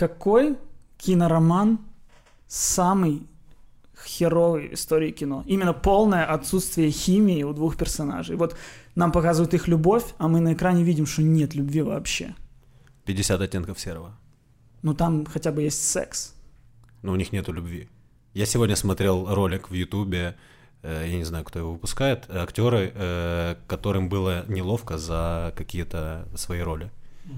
Какой кинороман самый херовый в истории кино? Именно полное отсутствие химии у двух персонажей. Вот нам показывают их любовь, а мы на экране видим, что нет любви вообще. 50 оттенков серого. Ну там хотя бы есть секс. Но у них нету любви. Я сегодня смотрел ролик в Ютубе, э, я не знаю, кто его выпускает, актеры, э, которым было неловко за какие-то свои роли.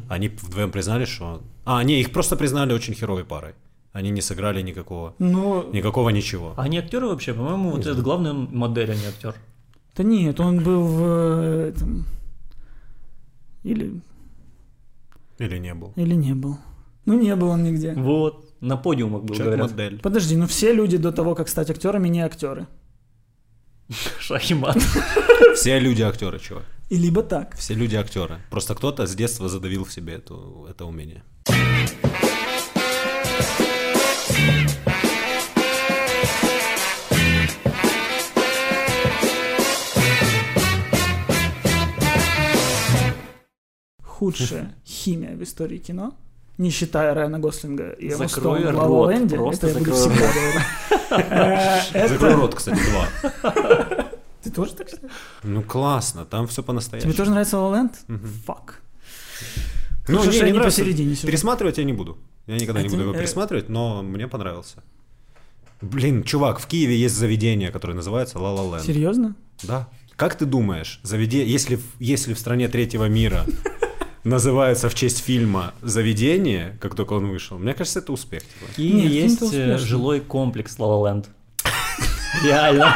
Они вдвоем признали, что... А, не, их просто признали очень херовой парой. Они не сыграли никакого, Ну, никакого ничего. А они актеры вообще? По-моему, вот этот главный модель, а не актер. да нет, он был в э, этом... Или, Или не был. или не был. Ну, не был он нигде. Вот, на подиумах был, Человек говорят. модель. Подожди, ну все люди до того, как стать актерами, не актеры. Шах и мат. Все люди актеры, чувак. И либо так. Все люди актеры. Просто кто-то с детства задавил в себе эту, это умение. Худшая химия в истории кино, не считая Райана Гослинга и Эмма Стоун в просто это я буду закрой всегда говорить. Э, Закрой рот, кстати, два. Ты тоже так считаешь? Ну классно, там все Тебе по-настоящему. тоже нравится «Ла Ла Ленд? Фак. Ну, не, что не они нравится. посередине сюжета. Пересматривать я не буду. Я никогда не А буду ты, его э, пересматривать, но мне понравился. Блин, чувак, в Киеве есть заведение, которое называется La La Land. Серьезно? Да. Как ты думаешь, заведе... если, в- если в стране третьего мира называется в честь фильма заведение, как только он вышел, мне кажется, это успех. типа. В Киеве Нет, есть э, жилой комплекс La La Land. Реально.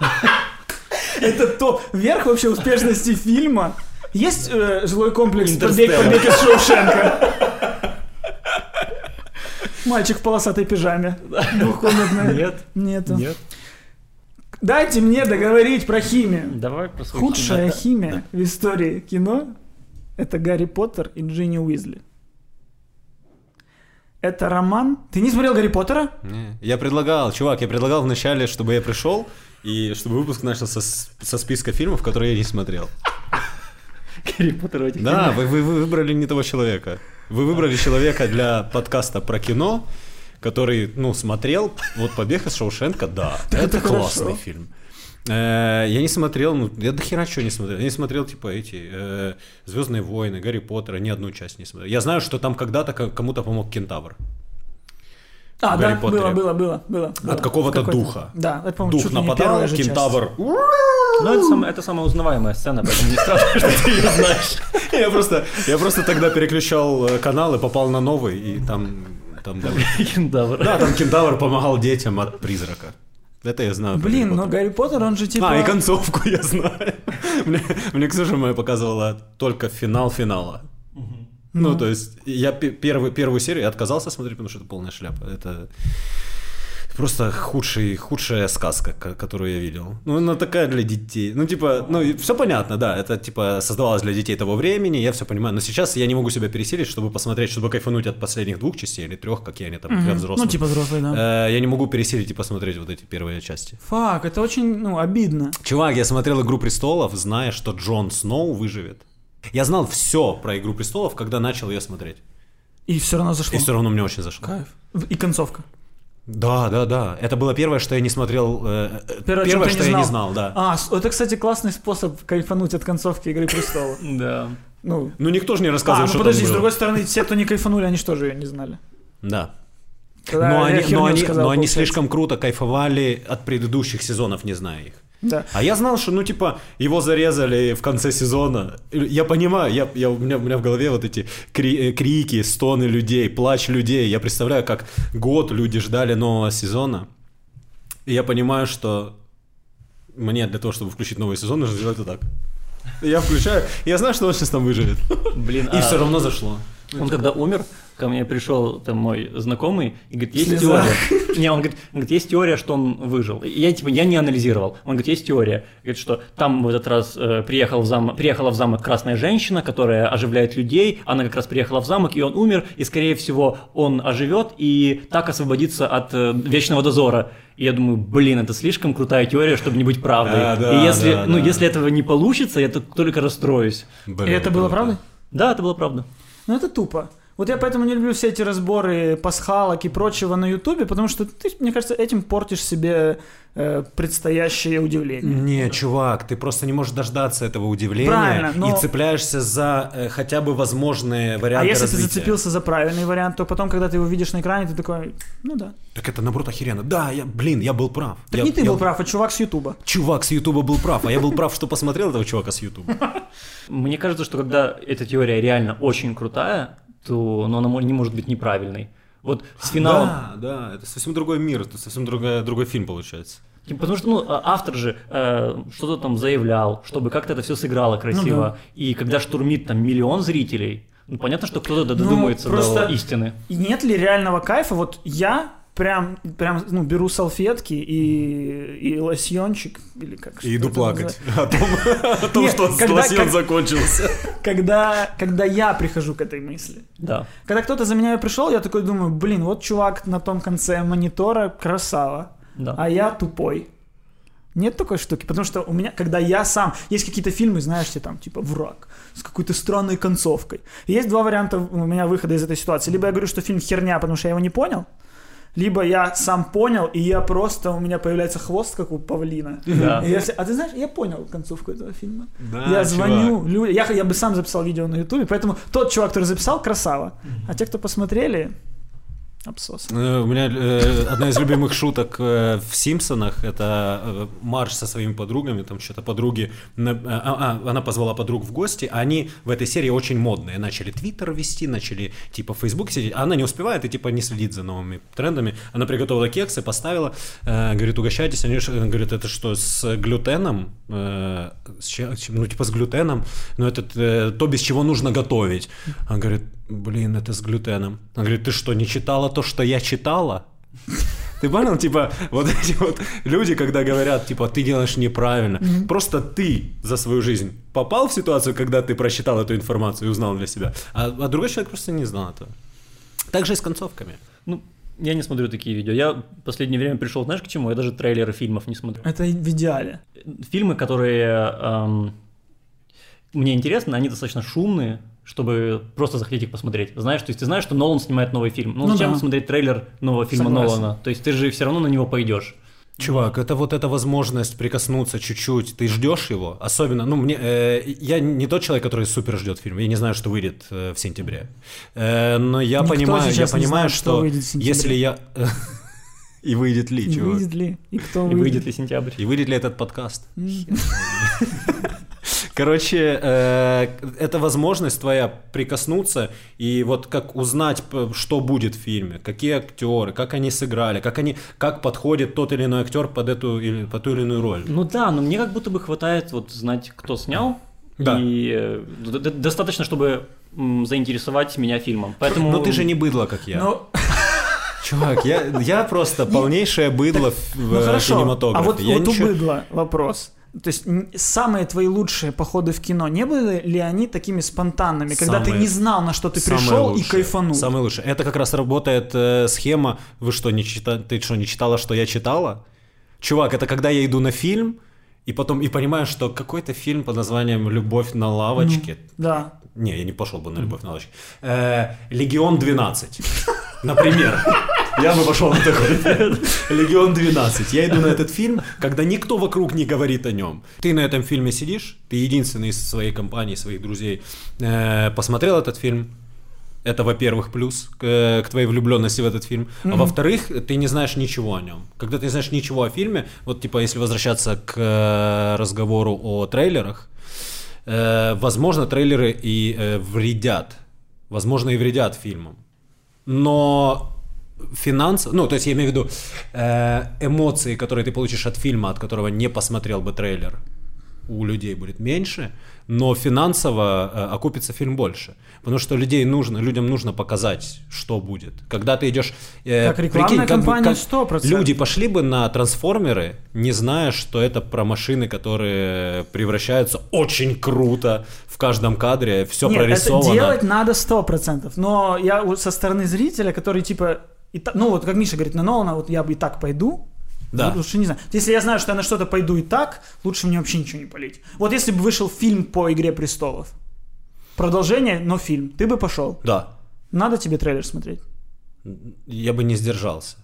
Это то, верх вообще успешности фильма. Есть э, жилой комплекс «Побег, побег из Шоушенка»? Мальчик в полосатой пижаме. Двухкомнатная. Нет. Нету. Нет. Дайте мне договорить про химию. Давай про Худшая химию. химия в истории кино – это Гарри Поттер и Джинни Уизли. Это роман. Ты не смотрел Гарри Поттера? Не. Я предлагал, чувак, я предлагал вначале, чтобы я пришел, и чтобы выпуск начался с- со списка фильмов, которые я не смотрел. Гарри Поттер этих Да, вы, вы- вы выбрали не того человека. Вы выбрали человека для подкаста про кино, который, ну, смотрел, вот «Побег из Шоушенка», да, это, классный фильм. Э, Я не смотрел, ну, я до хера чего не смотрел. Я не смотрел, типа, эти Звездные войны, Гарри Поттера, ни одну часть не смотрел. Я знаю, что там когда-то ко- кому-то помог кентавр. А, Гарри да, Поттере. было, было, было, было. было. От какого-то духа. Да, это, по-моему, Дух нападал, кентавр. Ну, это, сам- это самая узнаваемая сцена, поэтому не страшно, что ты ее знаешь. Я просто, я просто тогда переключал э, канал и попал на новый, и там, там, да, Кентавр. Да, там кентавр помогал детям от призрака. Это я знаю. Блин, Гарри но. Гарри Поттер, он же типа... А, и концовку я знаю. Мне, мне Ксюша моя показывала только финал финала. Ну, то есть, я пе- первый, первую серию отказался смотреть, потому что это полная шляпа. Это просто худший, худшая сказка, ко- которую я видел. Ну, она такая для детей. Ну, типа, ну, все понятно, да, это, типа, создавалось для детей того времени, я все понимаю. Но сейчас я не могу себя пересилить, чтобы посмотреть, чтобы кайфануть от последних двух частей или трех, какие они там для Мгм. взрослых. Ну, типа взрослый, да. Э, Я не могу пересилить и посмотреть вот эти первые части. Фак, это очень, ну, обидно. Чувак, я смотрел «Игру престолов», зная, что Джон Сноу выживет. Я знал все про «Игру престолов», когда начал ее смотреть. И все равно зашло. И все равно мне очень зашло. Кайф. И концовка. Да, да, да. Это было первое, что я не смотрел. э, э, Первое, первое что я не знал, да. А, это, кстати, классный способ кайфануть от концовки «Игры престолов». Да. Ну, Ну, никто же не а, рассказывал, ну что подожди, с другой стороны, те, кто не кайфанули, они что же ее не знали? Да. Когда Но они, херню но они, сказал, но они получается. слишком круто кайфовали от предыдущих сезонов, не зная их. Да. А я знал, что, ну, типа, его зарезали в конце сезона. Я понимаю, я, я, у, меня, у меня в голове вот эти кри- э, крики, стоны людей, плач людей. Я представляю, как год люди ждали нового сезона. И я понимаю, что мне для того, чтобы включить новый сезон, нужно сделать вот так. Я включаю, я знаю, что он сейчас там выживет. Блин, И а все равно зашло. Он когда умер, ко мне пришел там мой знакомый и говорит, есть Слеза. теория. Не, он говорит, он говорит, есть теория, что он выжил. И я типа, я не анализировал. Он говорит, есть теория. Говорит, что там в этот раз э, приехал в зам... приехала в замок красная женщина, которая оживляет людей. Она как раз приехала в замок, и он умер. И, скорее всего, он оживет и так освободится от э, вечного дозора. И я думаю, блин, это слишком крутая теория, чтобы не быть правдой. Да, да, и если, да, ну, да. если этого не получится, я то- только расстроюсь. И это было правдой? Да, это было правда. Ну, это тупо. Вот я поэтому не люблю все эти разборы пасхалок и прочего на Ютубе, потому что ты, мне кажется, этим портишь себе э, предстоящее удивление. Не, чувак, ты просто не можешь дождаться этого удивления Правильно, но- и цепляешься за э, хотя бы возможные А варианты если развития. ты зацепился за правильный вариант, то потом, когда ты его видишь на экране, ты такой, ну да. Так это наоборот охеренно. Да, я, блин, я был прав. Так Я- не ты я- был прав, а чувак с Ютуба. Чувак с Ютуба был прав, а я был прав, что посмотрел этого чувака с Ютуба. Мне кажется, что когда эта теория реально очень крутая, то ну, она не может быть неправильной. Вот с финалом... Да, да, это совсем другой мир, это совсем другой, другой фильм получается. Типа, Потому что ну, а- автор же э, что-то там заявлял, чтобы как-то это все сыграло красиво. Ну да. И когда штурмит там миллион зрителей, ну понятно, что кто-то Ну, додумается просто- до истины. И нет ли реального кайфа? Вот я прям, прям ну, беру салфетки и, и лосьончик, или как И иду плакать о том, о том, Нет, что когда- лосьон как- закончился. Когда, когда я прихожу к этой мысли. Да. Когда кто-то за меня пришел, я такой думаю, блин, вот чувак на том конце монитора красава, Да. а я тупой. Нет такой штуки, потому что у меня, когда я сам, есть какие-то фильмы, знаешь, там типа враг с какой-то странной концовкой. Есть два варианта у меня выхода из этой ситуации. Либо я говорю, что фильм херня, потому что я его не понял, либо я сам понял, и я просто, у меня появляется хвост, как у павлина. Да. И я а ты знаешь, я понял концовку этого фильма. Да, я звоню, лю- я, я бы сам записал видео на ютубе, поэтому тот чувак, который записал, красава. А те, кто посмотрели, абсос. Э, У меня э, одна из любимых шуток э, в Симпсонах это э, Марш со своими подругами, там что-то подруги, на- а, а, она позвала подруг в гости, а они в этой серии очень модные, начали Твиттер вести, начали типа в Фейсбуке сидеть, а она не успевает и типа не следит за новыми трендами, она приготовила кексы, поставила, э, говорит, угощайтесь, они э, говорят, это что, с глютеном, с ну типа с глютеном, но это э, то, без чего нужно готовить. Она говорит, блин, это с глютеном. Она говорит, ты что, не читала то, что я читала? Ты понял, типа, вот эти вот люди, когда говорят, типа, ты делаешь неправильно, просто ты за свою жизнь попал в ситуацию, когда ты прочитал эту информацию и узнал для себя, а, а другой человек просто не знал этого. Так же и с концовками. Ну, я не смотрю такие видео. Я в последнее время пришел, знаешь, к чему? Я даже трейлеры фильмов не смотрю. Это в идеале. Фильмы, которые эм, мне интересны, они достаточно шумные, чтобы просто захотеть их посмотреть. Знаешь, то есть ты знаешь, что Нолан снимает новый фильм. Ну, Ну зачем да. смотреть трейлер нового фильма Согласен. Нолана? То есть ты же все равно на него пойдешь. Чувак, это вот эта возможность прикоснуться чуть-чуть. Ты ждешь его, особенно, ну мне, э, я не тот человек, который супер ждет фильм. Я не знаю, что выйдет э, в сентябре. Э, но я Никто понимаю, я понимаю, знает, что что выйдет в сентябре. если я и выйдет ли, И чувак, выйдет ли? И кто И выйдет? выйдет ли сентябрь? и выйдет ли этот подкаст? Короче, э, это возможность твоя прикоснуться и вот как узнать, что будет в фильме, какие актеры, как они сыграли, как они, как подходит тот или иной актер под эту или под ту или иную роль. Ну да, но мне как будто бы хватает вот знать, кто снял. Да. И э, достаточно, чтобы м, заинтересовать меня фильмом. Поэтому... Но ты же не быдло, как я. Ну, Чувак, я, я просто полнейшее быдло в, в ну хорошо. кинематографе. А вот, я вот ничего- у быдла вопрос. То есть самые твои лучшие походы в кино, не были ли они такими спонтанными, когда ты Самые- не знал, на что ты пришел и лучшее. кайфанул? Самое лучшее. Это как раз работает э, схема. Вы что, не чита... ты что, не читала, что я читала? Чувак, это когда я иду на фильм, и потом и понимаю, что какой-то фильм под названием «Любовь на лавочке». Да. Не, я не пошел бы на «Любовь на лавочке». Э, «Легион 12», например. Я бы пошел на такой. «Легион 12». Я иду на этот фильм, когда никто вокруг не говорит о нем. Ты на этом фильме сидишь, ты единственный из своей компании, своих друзей, э, посмотрел этот фильм, это, во-первых, плюс к, э, к твоей влюбленности в этот фильм. А во-вторых, ты не знаешь ничего о нем. Когда ты не знаешь ничего о фильме, вот типа если возвращаться к э, разговору о трейлерах, э, возможно, трейлеры и э, вредят. Возможно, и вредят фильмам. Но финансово, ну, то есть я имею в виду э, эмоции, которые ты получишь от фильма, от которого не посмотрел бы трейлер, у людей будет меньше, но финансово э, окупится фильм больше. Потому что людей нужно, людям нужно показать, что будет. Когда ты идешь... э, Как рекламная прикинь, как бы- кампания как 100%. Люди пошли бы на трансформеры, не зная, что это про машины, которые превращаются очень круто в каждом кадре, все Нет, прорисовано. это делать надо 100%. Но я со стороны зрителя, который типа... и та- ну вот как Миша говорит на Нолана, вот я бы и так пойду, Да. Вот лучше не знаю. Если я знаю, что я на что-то пойду и так, лучше мне вообще ничего не полить. Вот если бы вышел фильм по Игре престолов, продолжение, но фильм, ты бы пошел. Да. Надо тебе трейлер смотреть? Я бы не сдержался.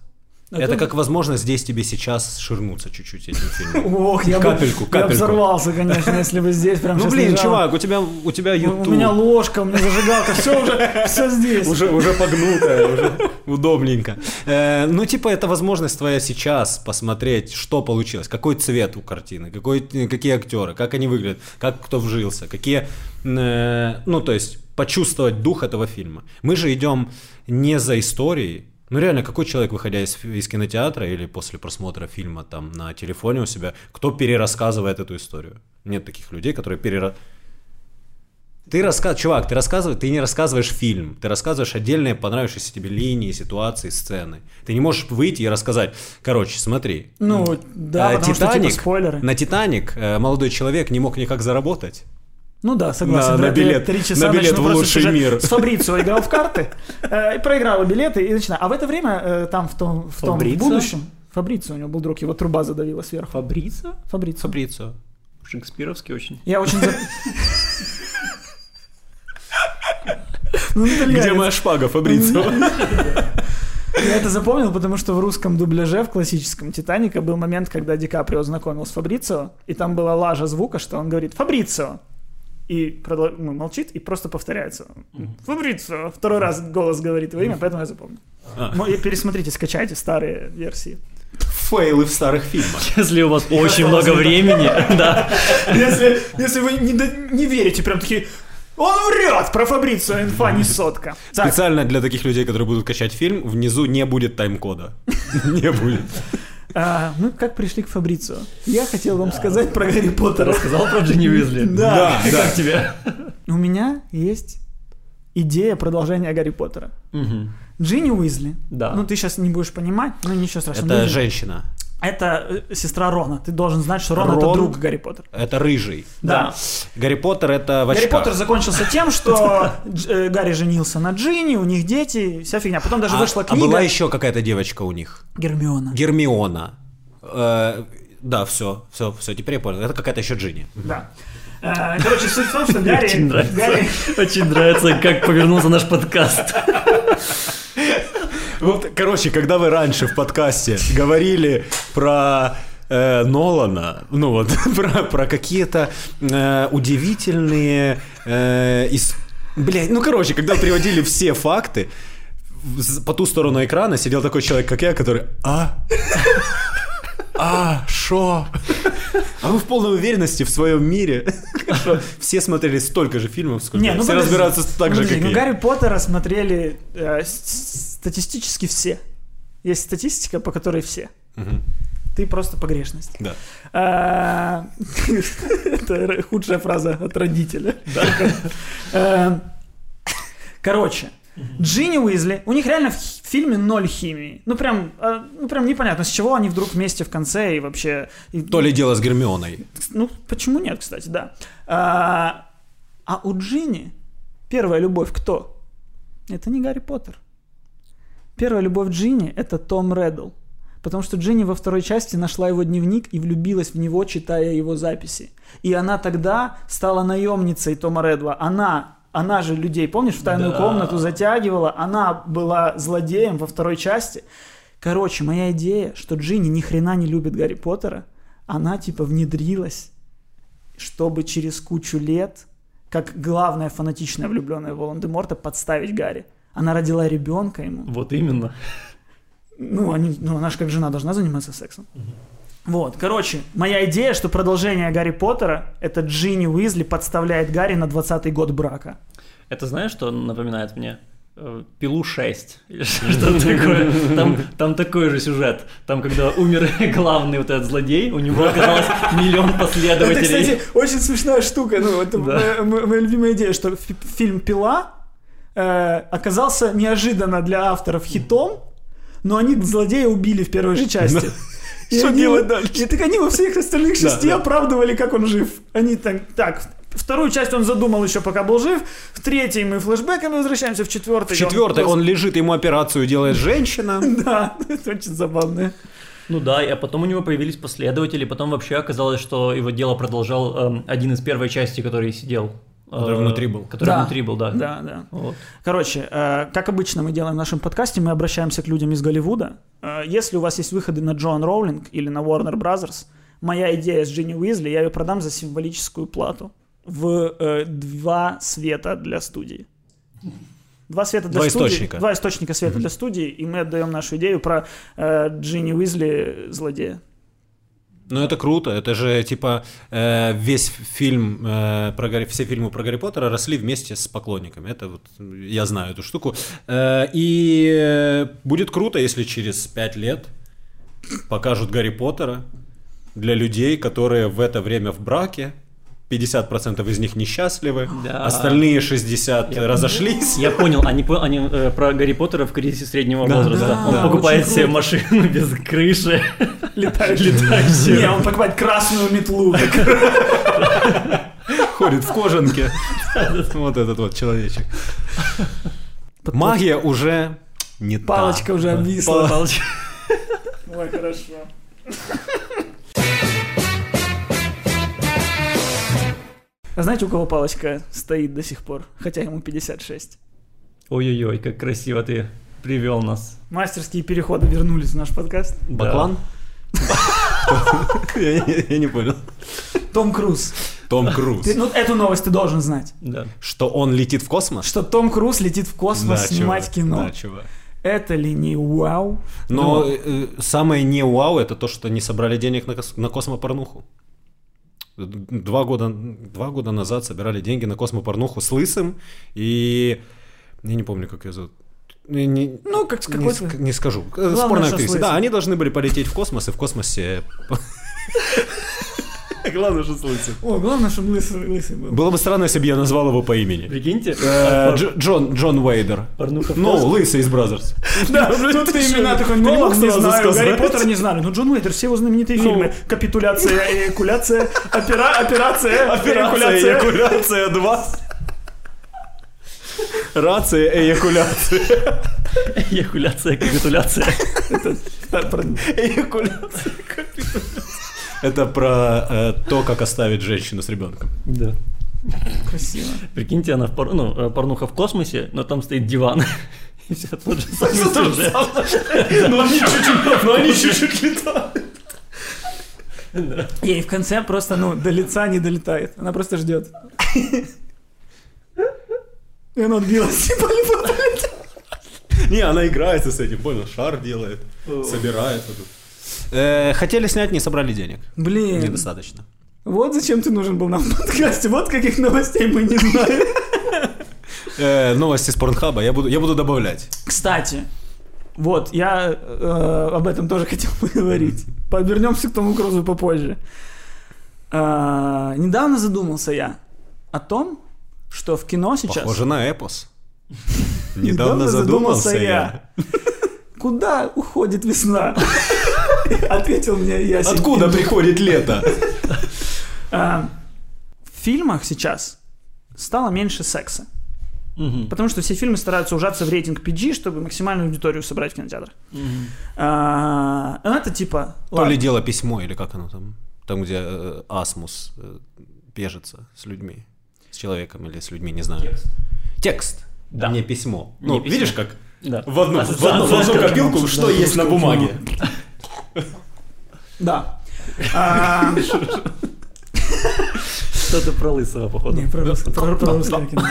Это, Это- как возможность здесь тебе сейчас ширнуться чуть-чуть этим фильмом. Ох, я бы- Капельку, Я бы капельку. взорвался, конечно, если бы здесь прям Ну блин, лежал. чувак, у тебя у тебя YouTube. У меня ложка, у меня зажигалка, все уже, все здесь. уже, уже погнутая, уже удобненько. Э, ну, типа, это возможность твоя сейчас посмотреть, что получилось, какой цвет у картины, какой, какие актеры, как они выглядят, как кто вжился, какие, э, ну, то есть, почувствовать дух этого фильма. Мы же идем не за историей, ну реально, какой человек, выходя из, из кинотеатра или после просмотра фильма там на телефоне у себя, кто перерассказывает эту историю? Нет таких людей, которые перера... Ты рассказываешь, чувак, ты рассказываешь, ты не рассказываешь фильм, ты рассказываешь отдельные понравившиеся тебе линии, ситуации, сцены. Ты не можешь выйти и рассказать, короче, смотри. Ну, да, э, потому что, типа, спойлеры. на Титаник э, молодой человек не мог никак заработать. Ну да, согласен. На- на билет- Три часа на билет в лучший сюжет. мир. С Фабрицио играл в карты, э, и проиграл билеты, и начинаю. А в это время э, там в том, в том в Фабрицио? будущем, Фабрицио, у него был друг, его труба задавила сверху. Фабрица? Фабрицио. Фабрицио. Шекспировский очень. Я очень... за- Ну, Где моя шпага, Фабрицио? Я это запомнил, потому что в русском дубляже, в классическом «Титаника» был момент, когда Ди Каприо знакомил с Фабрицио, и там была лажа звука, что он говорит «Фабрицио!» И продол- ну, молчит и просто повторяется. «Фабрицио!» Второй раз голос говорит его имя, поэтому я запомнил. А. Мо- и Пересмотрите, скачайте старые версии. Фейлы в старых фильмах. Если у вас очень много времени, да. Если, если вы не, не верите, прям такие «Он врет!» Про Фабрицио инфа не сотка. Так, Специально для таких людей, которые будут качать фильм, внизу не будет тайм-кода. Не будет. А, мы как пришли к Фабрицио? Я хотел вам сказать про Гарри Поттера. Рассказал про Джинни Уизли? Да. И Как тебе? У меня есть идея продолжения Гарри Поттера. Мгм. Джинни Уизли. Да. Ну, ты сейчас не будешь понимать, но ничего страшного. Это женщина. Это э, сестра Рона. Ты должен знать, что Рон, это Рон? друг Гарри Поттера. Это рыжий. Да. Гарри Поттер это в Гарри очках. Поттер закончился тем, что э, Гарри женился на Джинни, у них дети, вся фигня. Потом даже А- вышла а книга была еще какая-то девочка у них. Гермиона. Гермиона. Э, Да, все, все, все, теперь я понял. Это какая-то еще Джинни. Да. Короче, суть в том, что Гарри... Очень нравится. Гарри... Очень нравится, как повернулся наш подкаст. Вот, короче, когда вы раньше в подкасте говорили про э, Нолана, ну вот, про, про какие-то э, удивительные... Э, ис- Блядь, ну короче, когда приводили все факты, по ту сторону экрана сидел такой человек, как я, который... А? А, шо? А вы в полной уверенности в своем мире, все смотрели столько же фильмов, сколько Не, ну все подожди. разбираются так же, Подожди, как ну я. Гарри Поттера смотрели э, статистически все. Есть статистика, по которой все. Мгм. Ты просто погрешность. Да. А, Это худшая фраза от родителя. Э, Короче, Джинни Уизли, у них реально в фильме ноль химии. Ну прям, э, ну прям непонятно, с чего они вдруг вместе в конце и вообще... То ли дело с Гермионой. Ну, почему нет, кстати, да. А, а у Джинни первая любовь кто? Это не Гарри Поттер. Первая любовь Джинни – это Том Реддл. Потому что Джинни во второй части нашла его дневник и влюбилась в него, читая его записи. И она тогда стала наемницей Тома Реддла. Она, она же людей, помнишь, в тайную Да. комнату затягивала. Она была злодеем во второй части. Короче, моя идея, что Джинни ни хрена не любит Гарри Поттера, она типа внедрилась, чтобы через кучу лет, как главная фанатичная влюбленная в Волан-де-Морта, подставить Гарри. Она родила ребенка ему. Вот именно. Ну, они, ну, она же как жена должна заниматься сексом. Вот, короче, моя идея, что продолжение Гарри Поттера – это Джинни Уизли подставляет Гарри на 20-й год брака. Это знаешь, что напоминает мне? Э, Пилу 6 или что-то такое. Там, там такой же сюжет. Там, когда умер главный вот этот злодей, у него оказалось миллион Это, последователей. кстати, очень смешная штука. Ну, это Да. моя, моя- моя любимая идея, что фи- фильм «Пила» э, оказался неожиданно для авторов хитом, но они злодея убили в первой же части. И Что они- делать дальше? И так они во всех остальных шести да. оправдывали, как он жив. Они так, так, вторую часть он задумал еще пока был жив, в третьей мы флешбеками возвращаемся, в четвертой... В четвертой он лежит, ему операцию делает женщина. Да, это очень забавно. Ну да, и- а потом у него появились последователи, потом вообще оказалось, что его дело продолжал эм, один из первой части, который сидел. Который э, внутри был. Который Да. внутри был, да. Да, да. Вот. Короче, э, как обычно мы делаем в нашем подкасте, мы обращаемся к людям из Голливуда. Э, Если у вас есть выходы на Джоан Роулинг или на Warner Brothers, моя идея с Джинни Уизли, я ее продам за символическую плату в э, два света для студии. Два света для Два студии. источника. Два источника света для студии, и мы отдаем нашу идею про э, Джинни Уизли злодея. Ну это круто, это же типа э, весь фильм, э, про Гарри, все фильмы про Гарри Поттера росли вместе с поклонниками. Это вот я знаю эту штуку. Э, и э, будет круто, если через пять лет покажут Гарри Поттера для людей, которые в это время в браке. 50% из них несчастливы, Да. остальные 60 Я- разошлись. Я понял, они, они э, про Гарри Поттера в кризисе среднего Да, возраста. да, Он да, покупает себе круто. машину без крыши. Летающую. Летающую. Не, он покупает красную метлу. ходит в кожанке. Вот этот вот человечек. Магия уже не та. Палочка уже обвисла. Палочка. Ой, хорошо. А знаете, у кого палочка стоит до сих пор? Хотя ему 56. Ой-ой-ой, как красиво ты привел нас. Мастерские переходы вернулись в наш подкаст. Баклан? Я не- понял. Том Круз. Том Круз. Ты- ну, эту новость ты должен знать. Да. Что он летит в космос? Что Том Круз летит в космос Да, снимать чувак. кино. Да, чувак. Это ли не вау? Но э, э, самое не вау это то, что не собрали денег на, кос- на космопорнуху. Два года, два года назад собирали деньги на космопорнуху с Лысым и... Я не помню, как ее зовут. Не- не- Ну, как не, не скажу. Главное, Спорная актриса. Да, они должны были полететь в космос, и в космосе... Главное, что с Лысым. О, главное, чтобы лысый, лысый был. Было бы странно, если бы я назвал его по имени. Прикиньте, Э, Дж- Джон, Джон Уэйдер. Ну, лысый из Brazzers. Да, тут ты имена такой, Ты не ну, мог сразу знаю, сказать? Гарри Поттера не знали. Ну, Джон Уэйдер, все его знаменитые Ну. фильмы. Капитуляция, эякуляция, опера- операция, эякуляция. эякуляция 2. Рация, эякуляция. Эякуляция, капитуляция. Эякуляция, капитуляция. Это про э, то, как оставить женщину с ребенком. Да. Красиво. Прикиньте, она в пор- ну, э, порнуха в космосе, но там стоит диван. И все тот же самый сюжет. Но они чуть-чуть, летают. И в конце просто, ну, до лица не долетает. Она просто ждет. И она отбилась. Типа, не она играется с этим, понял, шар делает, собирает. вот тут. Э, Хотели снять, не собрали денег. Блин, Недостаточно. вот зачем ты нужен был нам в подкасте. Вот каких новостей мы не знаем. Э, Новости с Порнхаба я буду, я буду добавлять. Кстати, вот, я э, об этом тоже хотел поговорить. Повернемся к тому Крузу попозже. Недавно задумался я о том, что в кино сейчас... Похоже на эпос. Недавно задумался я. Куда уходит весна? Ответил мне ясень. Откуда приходит лето? А, В фильмах сейчас стало меньше секса. Мгм. Потому что все фильмы стараются ужаться в рейтинг PG, чтобы максимальную аудиторию собрать в кинотеатрах. Мгм. А, ну, это типа... То ладно. ли дело письмо, или как оно там? Там, где э, Асмус э, пежится с людьми. С человеком или с людьми, не знаю. Текст. Текст. Да. Не письмо. Не ну, письмо. видишь, как Да. в одну, в Ассоциация. одну, в одну копилку, что есть на бумаге. Да. А, Что-то про лысого, походу. Не, про русское кино.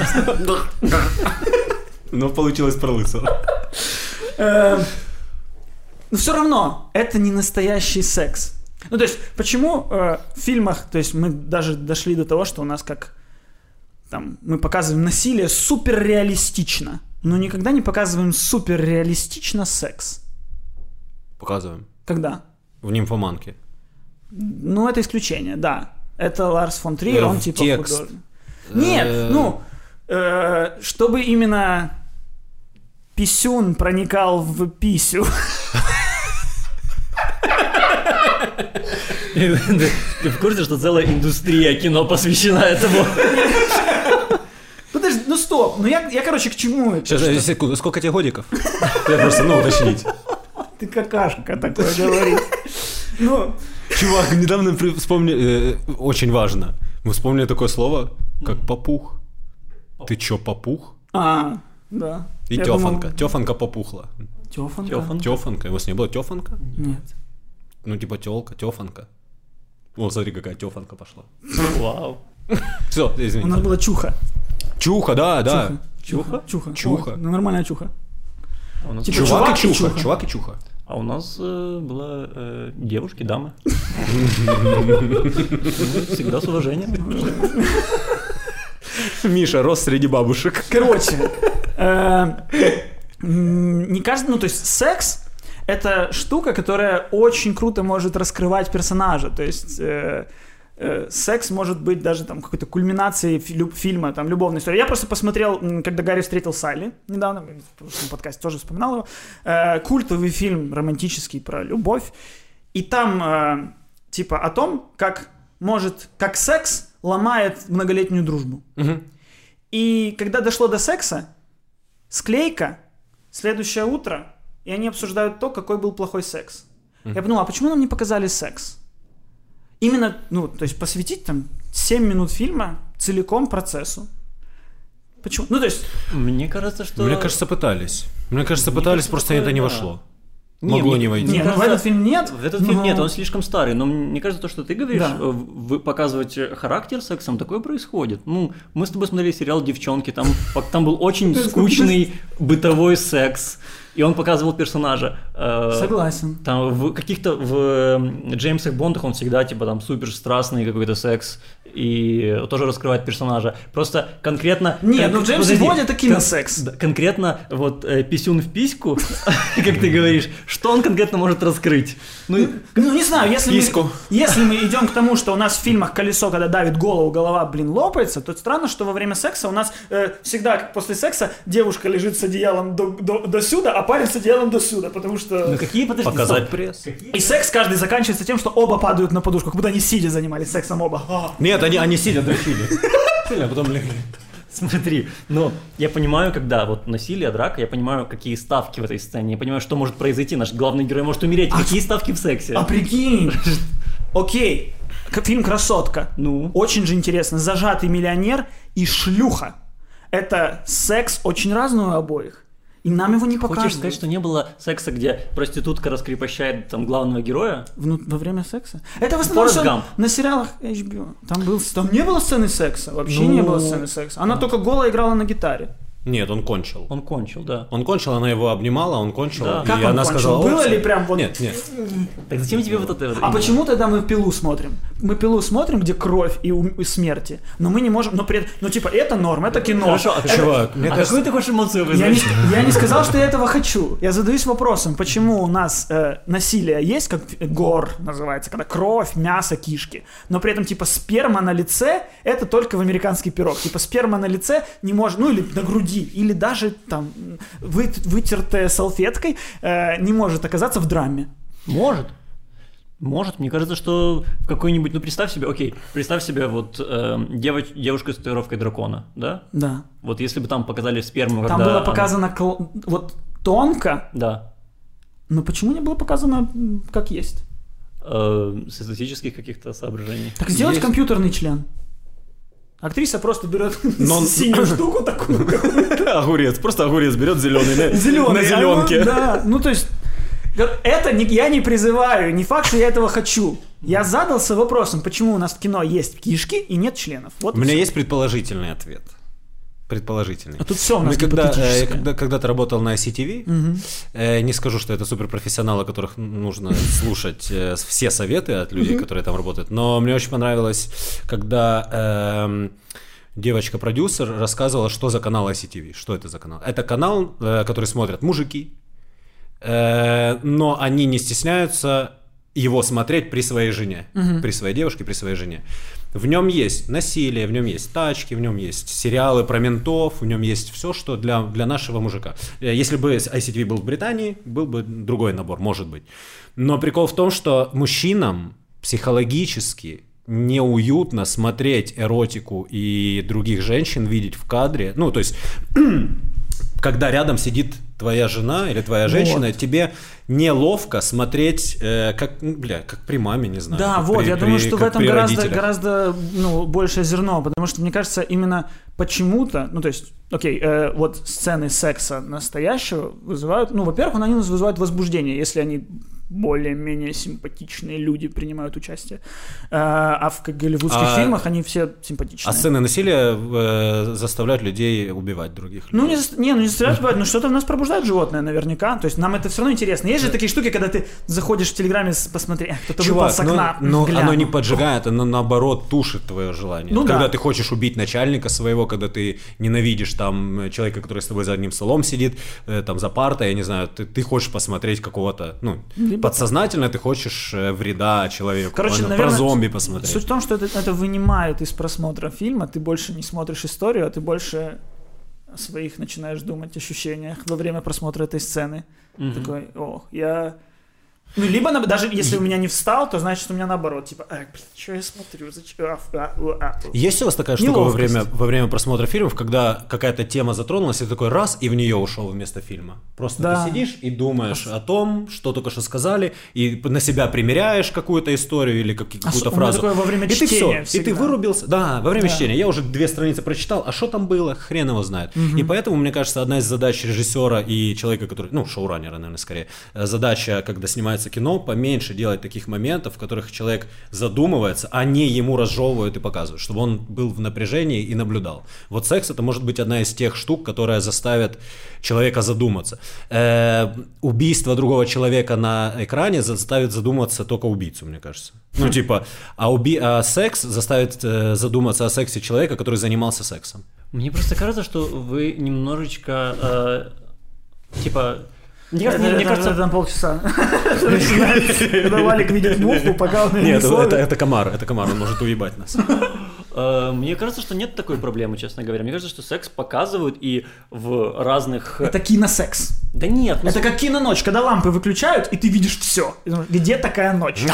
Но получилось про лысого. Э, Но все равно, это не настоящий секс. Ну, то есть, почему э, в фильмах, то есть мы даже дошли до того, что у нас как там мы показываем насилие суперреалистично, но никогда не показываем суперреалистично секс. Показываем. Когда? В нимфоманке. Ну, это исключение, да. Это Ларс фон Триер, он типа текст. художник. Нет, Э, ну, э, чтобы именно писюн проникал в писю. Ты в курсе, что целая индустрия кино посвящена этому? Подожди, ну стоп, ну я, я короче, к чему это? Сейчас, секунду, сколько тебе годиков? Я просто, ну, уточнить. Ты какашка такое говоришь. Ну, Чувак, недавно при- вспомнили, э, очень важно, мы вспомнили такое слово, как попух. Ты чё, попух? А, да. И тёфанка. Тёфанка попухла. Тёфанка? Тёфан. Тёфанка. У вас не было тёфанка? Нет. Ну, типа тёлка, тёфанка. О, смотри, какая тёфанка пошла. Вау. Все, У нас извините. была чуха. Чуха, да, да. Чуха? Чуха. Чуха. Ой, ну, нормальная чуха. А у нас, Типа Чувак, чувак и чуха. чуха. Чувак и чуха. а у нас э, была э, девушки, дамы. Ну, Всегда с уважением. Миша рос среди бабушек. Короче, э, не каждый, ну то есть секс это штука, которая очень круто может раскрывать персонажа. То есть э, секс может быть даже там какой-то кульминацией фи- фильма, там любовной истории. Я просто посмотрел, когда Гарри встретил Салли недавно, в прошлом подкасте тоже вспоминал его, э, культовый фильм романтический про любовь. И там э, типа о том, как может, как секс ломает многолетнюю дружбу. И когда дошло до секса, склейка, следующее утро, и они обсуждают то, какой был плохой секс. Я подумал, а почему нам не показали секс? Именно, ну, то есть посвятить там 7 минут фильма целиком процессу. Почему? Ну, то есть, Мне кажется, что... Мне кажется, пытались. Мне кажется, Мне пытались, кажется, просто это не да. вошло. Не, Могло мне- не войти. мне не, ну, в кажется, этот фильм нет. В этот фильм но- нет, он слишком старый, но мне кажется, то, что ты говоришь, Да. э, в- показывать э, характер сексом, такое происходит. Ну, мы с тобой смотрели сериал «Девчонки», там, там был очень скучный бытовой секс, и он показывал персонажа. Э, Согласен. Там в каких-то в Джеймсах Бондах он всегда типа там супер страстный какой-то секс и тоже раскрывает персонажа. Просто конкретно... Нет, кон- ну в Джеймсе подожди, Бонде это киносекс. да, конкретно вот э, писюн в письку, как ты говоришь, что он конкретно может раскрыть? Ну, Ну, не знаю, если Письку. мы, если мы идем к тому, что у нас в фильмах колесо, когда давит голову, голова, блин, лопается, то странно, что во время секса у нас э, всегда как после секса девушка лежит с одеялом до, до, до сюда, а парень с одеялом до сюда, потому что... ну какие, подожди, Показать стоп. пресс. И секс каждый заканчивается тем, что оба падают на подушку, как будто они сидя занимались сексом оба. А. Нет, они, они сидят, дрочили. А потом легли. Смотри, но я понимаю, когда вот насилие, драка, я понимаю, какие ставки в этой сцене, я понимаю, что может произойти, наш главный герой может умереть, какие ставки в сексе. А прикинь, окей, фильм «Красотка». Ну? Очень же интересно. Зажатый миллионер и шлюха. Это секс очень разный у обоих. И нам его не показывают. Хочешь сказать, что не было секса, где проститутка раскрепощает там главного героя? Вну- во время секса? Это в основном Гамп. на сериалах HBO. Там, был, там не было сцены секса. Вообще не Ну. было сцены секса. Она только голая играла на гитаре. Нет, он кончил. Он кончил, да. Он кончил, она его обнимала, он кончил. Да. И Как он она кончил? сказала... Было «О, ли прям вот... Нет, нет. Так зачем тебе вот это? А именно? почему тогда мы пилу смотрим? Мы пилу смотрим, где кровь и, ум- и смерти, но мы не можем, но при этом- ну типа это норм, это кино. Хорошо, а Это- Чувак, мне А кажется... какую ты хочешь эмоцию Я не, вызвать? я не сказал, что я этого хочу. Я задаюсь вопросом, почему у нас э, насилие есть, как гор называется, когда кровь, мясо, кишки, но при этом типа сперма на лице это только в американский пирог. Типа сперма на лице не может, ну или на груди, или даже там вы- вытертая салфеткой э, не может оказаться в драме. Может. Может, мне кажется, что в какой-нибудь, ну представь себе, окей, представь себе вот э, девоч- девушка с татуировкой дракона, да? Да. Вот если бы там показали сперму, Там было она- показано кл- вот тонко, Да. но почему не было показано как есть? Э, с эстетических каких-то соображений. Так сделать Есть. компьютерный член. Актриса просто берет Но синюю штуку такую, Огурец, просто огурец берет зеленый на, зеленый. на зеленке. Да, ну то есть это не, я не призываю, не факт, что я этого хочу. Я задался вопросом, почему у нас в кино есть кишки и нет членов. Вот У меня всё. есть предположительный ответ. Предположительный. А тут все у нас Мы когда, э, когда, когда-то работал на ICTV, Мгм. э, не скажу, что это суперпрофессионалы, которых нужно слушать э, все советы от людей, которые там работают, но мне очень понравилось, когда эм, девочка-продюсер рассказывала, что за канал ICTV, что это за канал. Это канал, э, который смотрят мужики, э, но они не стесняются его смотреть при своей жене, при своей девушке, при своей жене. В нем есть насилие, в нем есть тачки, в нем есть сериалы про ментов, в нем есть все, что для, для нашего мужика. Э, Если бы ICTV был в Британии, был бы другой набор, может быть. Но прикол в том, что мужчинам психологически неуютно смотреть эротику и других женщин видеть в кадре. Ну, то есть когда рядом сидит твоя жена или твоя женщина, Вот. тебе неловко смотреть, э, как, ну, бля, как при маме, не знаю. Да, вот, при- я при- думаю, что в этом при гораздо, родителях. гораздо ну, большее зерно, потому что, мне кажется, именно почему-то, ну, то есть, окей, э, вот сцены секса настоящего вызывают, ну, во-первых, они нас вызывают возбуждение, если они более-менее симпатичные люди принимают участие. Э, а в голливудских А- фильмах они все симпатичные. А сцены насилия э, заставляют людей убивать других людей. Ну, не, не, ну не заставляют бывать, но что-то в нас пробуждает животное наверняка. То есть нам это все равно интересно. Есть же такие штуки, когда ты заходишь в Телеграме посмотреть, «Эх, кто-то выпал с окна. но, но гляну». оно не поджигает, оно наоборот тушит твое желание. Ну когда да. ты хочешь убить начальника своего, когда ты ненавидишь там э, человека, который с тобой за одним столом сидит, э, там за партой, я не знаю, ты, ты хочешь посмотреть какого-то, ну, Либо- подсознательно ты хочешь э, вреда человеку, Короче, понял? наверное, про зомби посмотреть. Суть в том, что это, это вынимает из просмотра фильма, ты больше не смотришь историю, а ты больше своих начинаешь думать ощущениях во время просмотра этой сцены. Такой, ох, я... Ну, либо даже если у меня не встал, то значит у меня наоборот, типа, а, блин, что я смотрю, зачем? А, а, а, а». Есть у вас такая штука во время, во время просмотра фильмов, когда какая-то тема затронулась, и ты такой раз, и в нее ушел вместо фильма? Просто Да. ты сидишь и думаешь о том, что только что сказали, и на себя примеряешь какую-то историю или как- какую-то меня фразу. такое во время и ты все, и ты всегда. вырубился. Да, во время Да. чтения. Я уже две страницы прочитал, а что там было, хрен его знает. И поэтому, мне кажется, одна из задач режиссера и человека, который, ну, шоураннера, наверное, скорее, э, задача, когда снимается кино, поменьше делать таких моментов, в которых человек задумывается, а не ему разжевывают и показывают, чтобы он был в напряжении и наблюдал. Вот секс это может быть одна из тех штук, которая заставит человека задуматься. Э, убийство другого человека на экране заставит задуматься только убийцу, мне кажется. Ну, типа, а, уби... а секс заставит э, задуматься о сексе человека, который занимался сексом. Мне просто кажется, что вы немножечко, э, типа, мне кажется, Это- мне это- кажется, это там полчаса. Когда Валик видит муху, пока он не Нет, это комар, это комар, он может уебать нас. Э, мне кажется, что нет такой проблемы, честно говоря. Мне кажется, что секс показывают и в разных... Это киносекс. Да нет, ну, Это как киноночь, когда лампы выключают, и ты видишь все. Где такая ночь?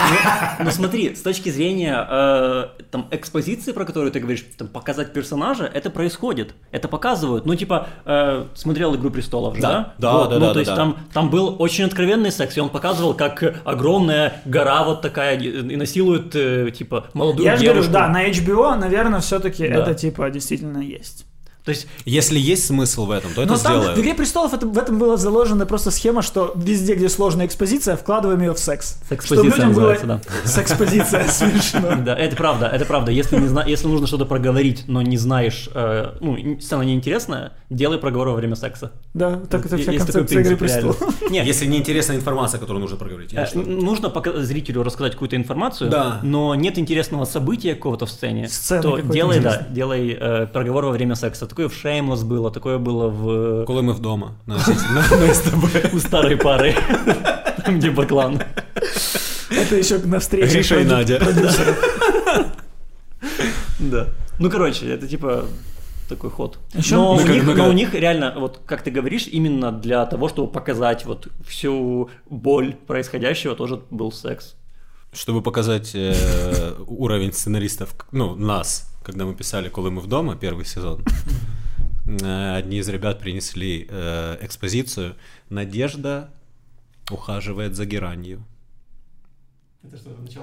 ну смотри, с точки зрения э, там экспозиции, про которую ты говоришь, там показать персонажа, это происходит, это показывают. Ну типа э, смотрел Игру престолов, Да, да? да, Вот, да, Ну да, то есть да. там там был очень откровенный секс, и он показывал, как огромная гора вот такая и насилует э, типа молодую Я же говорю, девушку. да, на HBO, наверное, все-таки Да. это типа действительно есть. То есть Если есть смысл в этом, то это Но там в «Игре престолов» это, в этом была заложена просто схема, что везде, где сложная экспозиция, вкладываем ее в секс. Секспозиция Чтобы людям было... называется, да. Секспозиция, смешно. Да, это правда, это правда. Если, не зна... Если нужно что-то проговорить, но не знаешь, э, ну, сцена неинтересная, делай проговор во время секса. Да, так это вся концепция «Игры престолов». Нет, Если неинтересная информация, которую нужно проговорить. Э, Нужно пока зрителю рассказать какую-то информацию, Да. но нет интересного события какого-то в сцене, Сцены то делай, да, делай э, проговор во время секса. Такое в Shameless было, такое было в Коли ми вдома. На, СТБ. у старой пары, там, где Баклан. Это еще на встрече. Гриша и Надя. Да. Ну, короче, это типа такой ход. Ещё но, мы у как- них, мы но у них реально, вот как ты говоришь, именно для того, чтобы показать вот всю боль происходящего, тоже был секс. Чтобы показать э, уровень сценаристов, ну, нас, когда мы писали «Коли мы вдома», первый сезон, э, одни из ребят принесли э, экспозицию «Надежда ухаживает за геранью».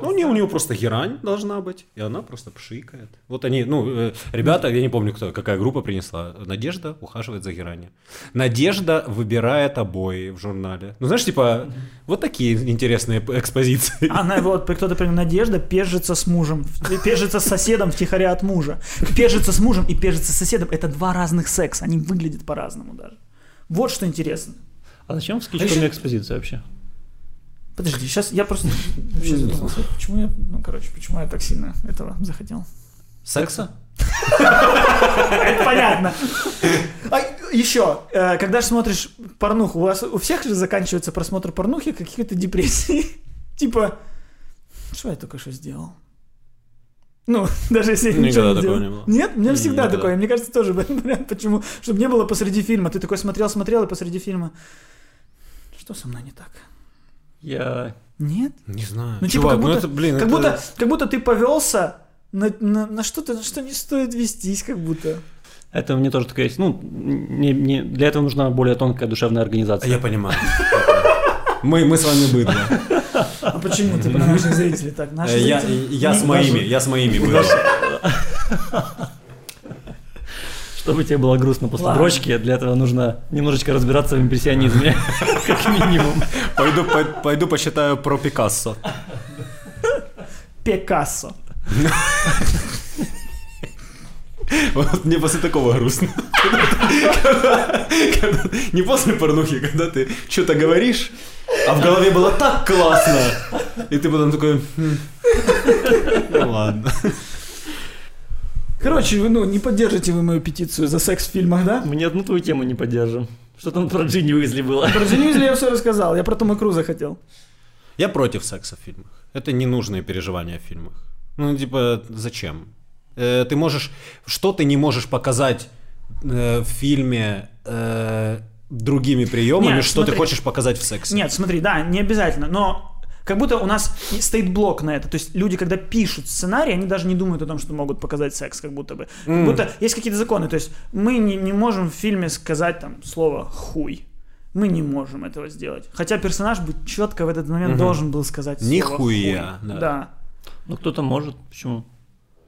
Ну, не, у него просто герань должна быть, и она просто пшикает. Вот они, ну, э, ребята, я не помню, кто, какая группа принесла. Надежда ухаживает за геранью. Надежда выбирает обои в журнале. Ну, знаешь, типа, вот такие интересные экспозиции. Она вот, кто-то прям Надежда пежится с мужем, пежится с соседом втихаря от мужа. Пежится с мужем и пежится с соседом. Это два разных секса, они выглядят по-разному даже. Вот что интересно. А зачем в А скетчками ещё- экспозиция вообще? Подожди, сейчас я просто вообще задумался. Почему я, ну, короче, почему я так сильно этого захотел? Секса? Это понятно. А, еще, э, когда же смотришь порнуху, у вас у всех же заканчивается просмотр порнухи какие-то депрессии. Типа, что я только что сделал? Ну, даже если я Никогда ничего не такого не было. Нет, у меня всегда никогда. такое. Мне кажется, тоже вариант. Почему? Чтобы не было посреди фильма. Ты такой смотрел, смотрел, и посреди фильма. Что со мной не так? Я... Нет? Не знаю. Ну, типа, Чувак, как будто, ну это, блин, как, это- будто, как будто ты повелся на, на, на что-то, на что не стоит вестись, как будто. Это мне тоже такая есть. Ну, не, не, для этого нужна более тонкая душевная организация. Я понимаю. Мы, мы с вами быдло. А почему ты про наших зрителей так? Наши Э, Я, зрители я с не- моими, я с моими быдло. Чтобы тебе было грустно после Ладно. дрочки, для этого нужно немножечко разбираться в импрессионизме, как минимум. Пойду, по- пойду почитаю про Пикассо. Пикассо. Вот мне после такого грустно. Не после порнухи, когда ты что-то говоришь, а в голове было так классно. И ты потом такой... «Хм, Ну ладно. Короче, вы, ну, не поддержите вы мою петицию за секс в фильмах, да? Мы ни одну твою тему не поддержим. Что там про Джинни Уизли было? Про Дженни Уизли я все рассказал, я про Тома Круза хотел. Я против секса в фильмах. Это ненужные переживания в фильмах. Ну, типа, зачем? Э, Ты можешь... Что ты не можешь показать э, в фильме э, другими приемами, Нет, что ты смотри. хочешь показать в сексе? Нет, смотри, да, не обязательно, но как будто у нас стоит блок на это. То есть люди, когда пишут сценарий, они даже не думают о том, что могут показать секс, как будто бы. Как будто есть какие-то законы. То есть мы не, не можем в фильме сказать там слово «хуй». Мы не можем этого сделать. Хотя персонаж бы четко в этот момент должен был сказать слово Нихуя, «хуй». да. Да. Ну, кто-то может, почему?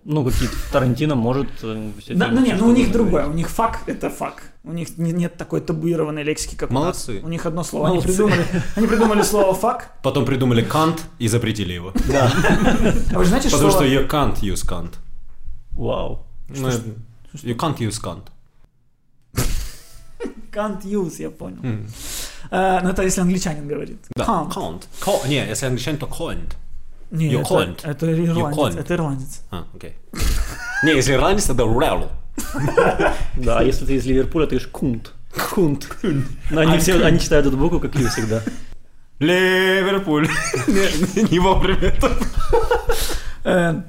Ну, какие-то Тарантино может... э, Да, ну нет, ну у них говорить. другое. У них фак это фак. У них не- нет такой табуированной лексики, как Молодцы. у нас. У них одно слово. Они придумали, они придумали слово фак. Потом придумали кант и запретили его. Да. А вы знаете, Потому что... что you can't use can't. Вау. Ну, You can't use can't. Can't use, я понял. Э, ну это если англичанин говорит. Да, Can't. Не, если англичанин, то can't. Не, это, это ирландец. can't. Это ирландец. А, окей. Не, если ирландец, это рэл. Да, а если ты из Ливерпуля, ты ишь кунт. Кунт. Но они все, они читают эту букву как Ю всегда. Ливерпуль. Не- вовремя. Э,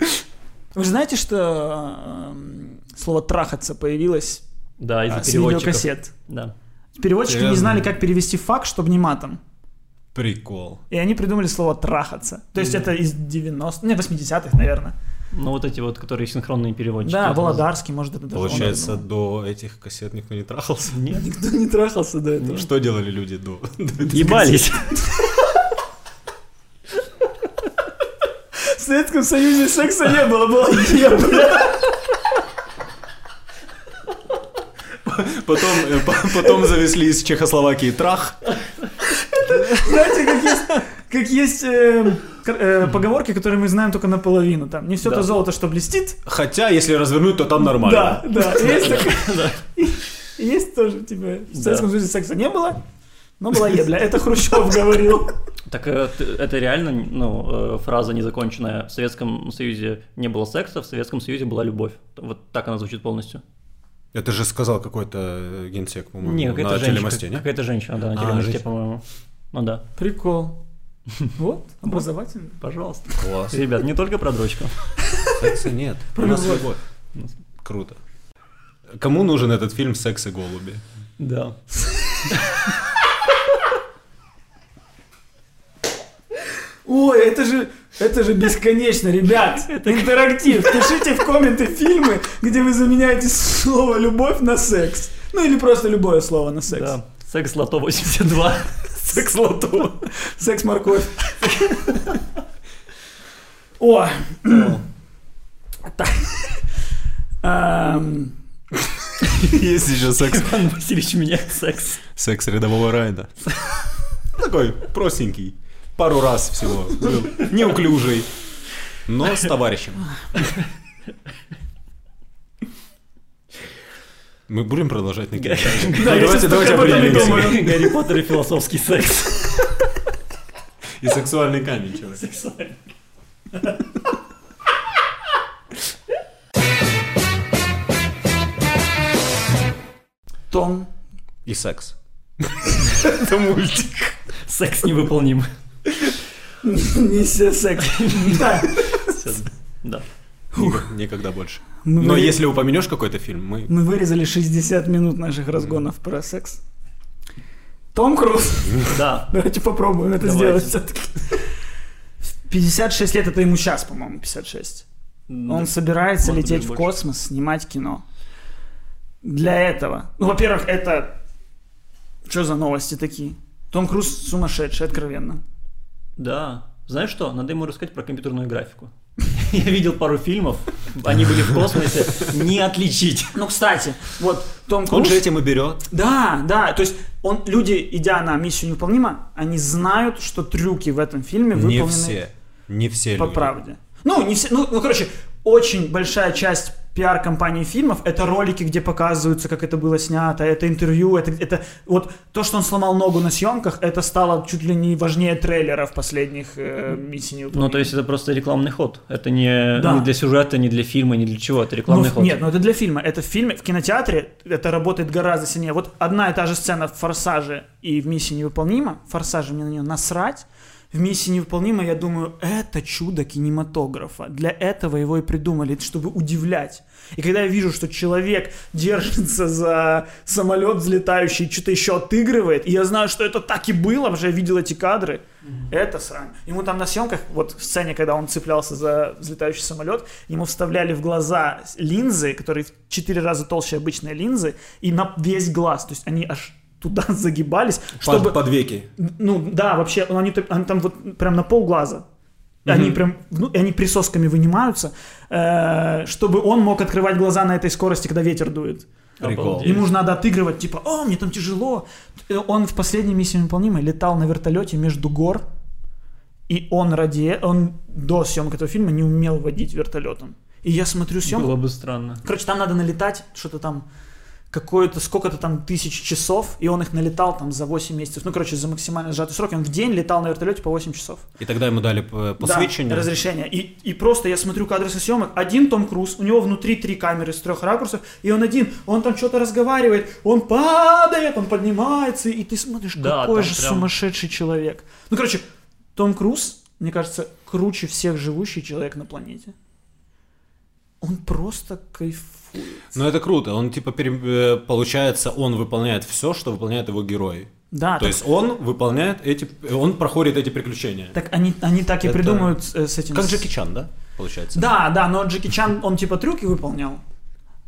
Вы же знаете, что эм, слово «трахаться» появилось Да, а, из-за с переводчиков. видеокассет? Да. Переводчики не знали, как перевести факт, чтобы не матом. Прикол. И они придумали слово «трахаться». То есть это из 90-х, не, 80-х, наверное. Ну, вот эти вот, которые синхронные переводчики. Да, Это Володарский, может, это даже Получается, до этих кассет никто не трахался? Нет. Никто не трахался до этого. Что делали люди до? до этих Ебались. В Советском Союзе секса не было, было ебля. Потом, э, по- потом завезли из Чехословакии трах. Знаете, как есть, как есть э, поговорки, которые мы знаем только наполовину. Там не все Да. то золото, что блестит. Хотя, если развернуть, то там нормально. Да, да. Есть, есть тоже, типа, в Советском Союзе секса не было, но была ебля. Это Хрущев говорил. Так э, это реально, ну, э, фраза незаконченная. В Советском Союзе не было секса, в Советском Союзе была любовь. Вот так она звучит полностью. Это же сказал какой-то генсек, по-моему, Не, на какая-то женщина, телемосте, не? какая-то женщина, да, на А, телемосте, женщина. по-моему. Ну да, Прикол. Вот, образовательно. пожалуйста. Класс. Ребят, не только про дрочку. Секса нет. У Про нас любовь. любовь. Круто. Кому нужен этот фильм «Секс и голуби»? Да. Ой, это же, это же бесконечно, ребят. Это интерактив. Пишите в комменты фильмы, где вы заменяете слово «любовь» на «секс». Ну или просто любое слово на секс. Да. Секс Лото 82. Секс лото. Секс-морковь. О! Есть еще секс. Иван Васильевич меняет секс. Секс рядового Райна. Такой простенький. Пару раз всего. Был неуклюжий. Но с товарищем. Мы будем продолжать на Давайте, давайте определимся. Гарри Поттер и философский секс. И сексуальный камень, человек. Том. И секс. Это мультик. Секс невыполним. Миссия секс. Да. Да. Никак- Никогда больше. Мы Но выре- если упомянешь какой-то фильм, мы... Мы вырезали 60 минут наших разгонов про секс. Том Круз. Да. Давайте попробуем это сделать все-таки. 56 лет, это ему сейчас, по-моему, 56. Он собирается лететь в космос, снимать кино. для этого. Ну, во-первых, это... Что за новости такие? Том Круз сумасшедший, откровенно. Да. Знаешь что? Надо ему рассказать про компьютерную графику. Я видел пару фильмов, они были в космосе, не отличить. Ну, кстати, вот Том Он Круз... же этим и берет. Да, да, то есть он, люди, идя на миссию невыполнима, они знают, что трюки в этом фильме Не выполнены все. Не все по люди. правде. Ну, не все, ну, ну, короче, очень большая часть пиар-компании фильмов это ролики, где показываются, как это было снято, это интервью, это, это вот то, что он сломал ногу на съемках, это стало чуть ли не важнее трейлеров последних э, миссий Ну, невыполнима». то есть это просто рекламный ход. Это не, Да. не для сюжета, не для фильма, не для чего. Это Ну, рекламный в- ход. нет, ну это для фильма. Это в фильме, в кинотеатре это работает гораздо сильнее. Вот одна и та же сцена в «Форсаже» и в «Миссии невыполнима». В «Форсаже» мне на нее насрать. В «Миссии невыполнима» я думаю, это чудо кинематографа. Для этого его и придумали, чтобы удивлять. И когда я вижу, что человек держится за самолет взлетающий, что-то еще отыгрывает, и я знаю, что это так и было, потому что я видел эти кадры, это срань. Ему там на съемках, вот в сцене, когда он цеплялся за взлетающий самолет, ему вставляли в глаза линзы, которые в 4 раза толще обычной линзы, и на весь глаз. То есть они аж туда загибались, чтобы... Под, под веки. Ну да, вообще, они, они там вот прям на полглаза. И Они прям, ну, и они присосками вынимаются, э, чтобы он мог открывать глаза на этой скорости, когда ветер дует. Прикол. Ему же надо отыгрывать, типа, о, мне там тяжело. Э, Он в последней миссии невыполнимой летал на вертолете между гор, и он ради, он до съемок этого фильма не умел водить вертолетом. И я смотрю съемку, Было бы странно. Короче, там надо налетать что-то там, какое-то, сколько-то там тысяч часов, и он их налетал там за 8 месяцев. Ну, короче, за максимально сжатый срок. Он в день летал на вертолете по 8 часов. И тогда ему дали посвящение. Да, разрешение. И, и просто я смотрю кадры со съемок. Один Том Круз, у него внутри три камеры с трех ракурсов, и он один, он там что-то разговаривает, он падает, он поднимается, и ты смотришь, Да, какой же прям- сумасшедший человек. Ну, короче, Том Круз, мне кажется, круче всех живущий человек на планете. Он просто кайфует. Но это круто. Он типа пере- э, получается, он выполняет все, что выполняет его герой. Да, То так, есть он выполняет эти, он проходит эти приключения. так они, они так и Это- придумают э, с этим. Как Джеки Чан, да? Получается. Да, да, но Джеки Чан, он типа трюки выполнял,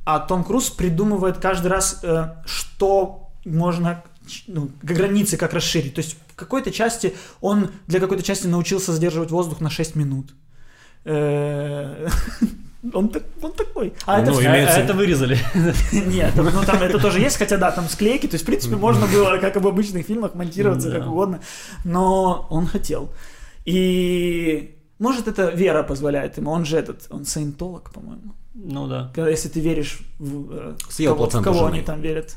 а Том Круз придумывает каждый раз, э, что можно, ну, границы как расширить. То есть в какой-то части он для какой-то части научился задерживать воздух на 6 минут. Он, так- он такой. А это Ну, А, имеется- а это вырезали. Нет, ну там это тоже есть, хотя да, там склейки, то есть в принципе можно было, как и в обычных фильмах, монтироваться Да. как угодно, но он хотел. И может это вера позволяет ему, он же этот, он саентолог, по-моему. Ну да. Когда- Если ты веришь в, э, Съел кого, в плаценту кого жены. они там верят.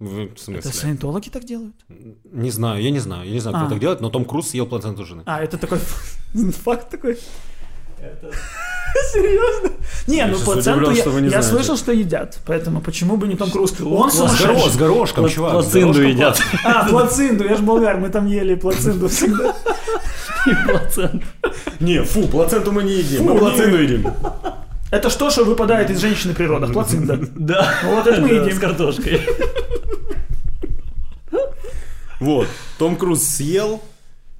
В Это смысле? саентологи так делают? Не знаю, я не знаю. Я не знаю, кто А. так делает, но Том Круз съел плаценту жены. А, это такой факт такой? Серьезно? Не, ну плаценту удивлен, я, слышал, что едят, поэтому почему бы не Том Круз? Он сумасшедший. с горошком, чувак. плацинду едят. А, плацинду, я ж болгар, мы там ели плацинду всегда. Процент. Не, фу, плаценту мы не едим. Фу, мы плаценту не. едим. Это что, что выпадает из женщины при родах? Плацинда. Да. Вот это мы едим. С картошкой. Вот, Том Круз съел,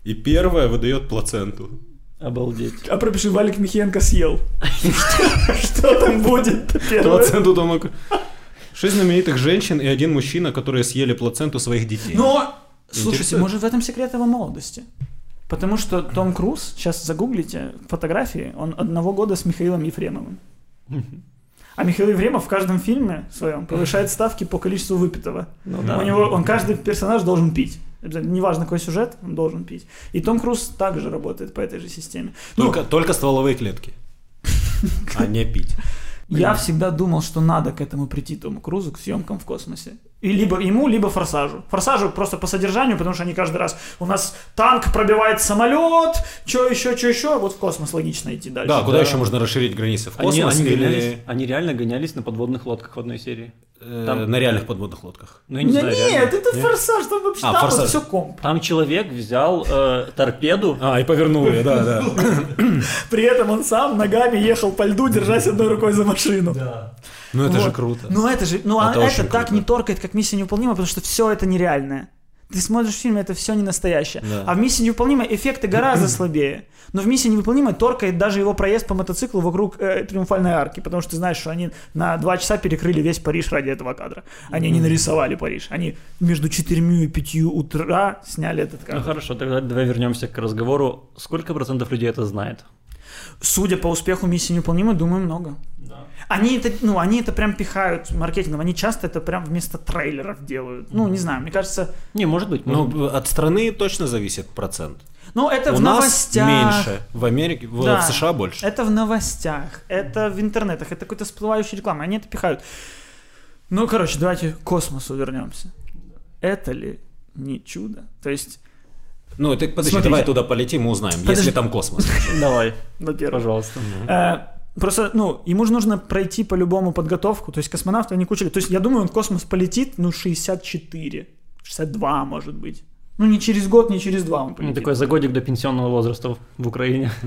и первое выдает плаценту. Обалдеть. А пропиши, Валик Михеенко съел. Что- там будет? Плаценту Тома Кру- Шесть знаменитых женщин и один мужчина, которые съели плаценту своих детей. Но, слушайте, может в этом секрет его молодости? Потому что Том Круз, сейчас загуглите фотографии, он одного года с Михаилом Ефремовым. А Михаил Ефремов в каждом фильме своем повышает ставки по количеству выпитого. Ну У него, он каждый персонаж должен пить. Обязательно, Неважно, какой сюжет, он должен пить. И Том Круз также работает по этой же системе. Ну, Только, только стволовые клетки. А не пить. Я всегда думал, что надо к этому прийти Тому Крузу, к съемкам в космосе. И либо ему, либо Форсажу. Форсажу просто по содержанию, потому что они каждый раз... У нас танк пробивает самолет, что еще, что еще, вот в космос логично идти дальше. Да, куда Да. еще можно расширить границы? В Они, космос они, или гонялись, они реально гонялись на подводных лодках в одной серии. Э, там- на реальных подводных лодках? Ну, я не Да знаю, нет, реально. это форсаж, там вообще А, там «Форсаж». все комп. Там человек взял э, торпеду. А, и повернул ее, да, да. При этом он сам ногами ехал по льду, держась одной рукой за машину. Да. Ну это же Вот. круто. Ну это же, ну а Это это, очень так круто. не торкает, как миссия невыполнима, потому что все это нереальное. Ты смотришь фильм, это все не настоящее. Да. А в «Миссии невыполнимой» эффекты гораздо слабее. Но в «Миссии невыполнимой» торкает даже его проезд по мотоциклу вокруг э, Триумфальной арки, потому что ты знаешь, что они на два часа перекрыли весь Париж ради этого кадра. Они не нарисовали Париж. Они между четырьмя и пятью утра сняли этот Ну кадр. хорошо, тогда давай вернемся к разговору. Сколько процентов людей это знает? Судя по успеху «Миссии невыполнимой», думаю, много. Они это, ну, они это прям пихают маркетингом. Они часто это прям вместо трейлеров делают. Ну, не знаю, мне кажется... Не, может быть. может быть. Ну, от страны точно зависит процент. Ну, это У в нас новостях. меньше, в Америке, в, Да. в США больше. Это в новостях, это в интернетах, это какой-то всплывающая реклама. Они это пихают. Ну, короче, давайте к космосу вернемся. Это ли не чудо? То есть, Ну, ты подожди, Смотрите. давай туда полетим и узнаем, Подожди. есть ли там космос. Давай, во-первых, пожалуйста. Просто, ну, ему же нужно пройти по-любому подготовку. То есть космонавты, они куча... То есть я думаю, он в космос полетит, ну, 64, 62, может быть. Ну, не через год, не через два он Ну, полетит. Такой за годик до пенсионного возраста в- Украине.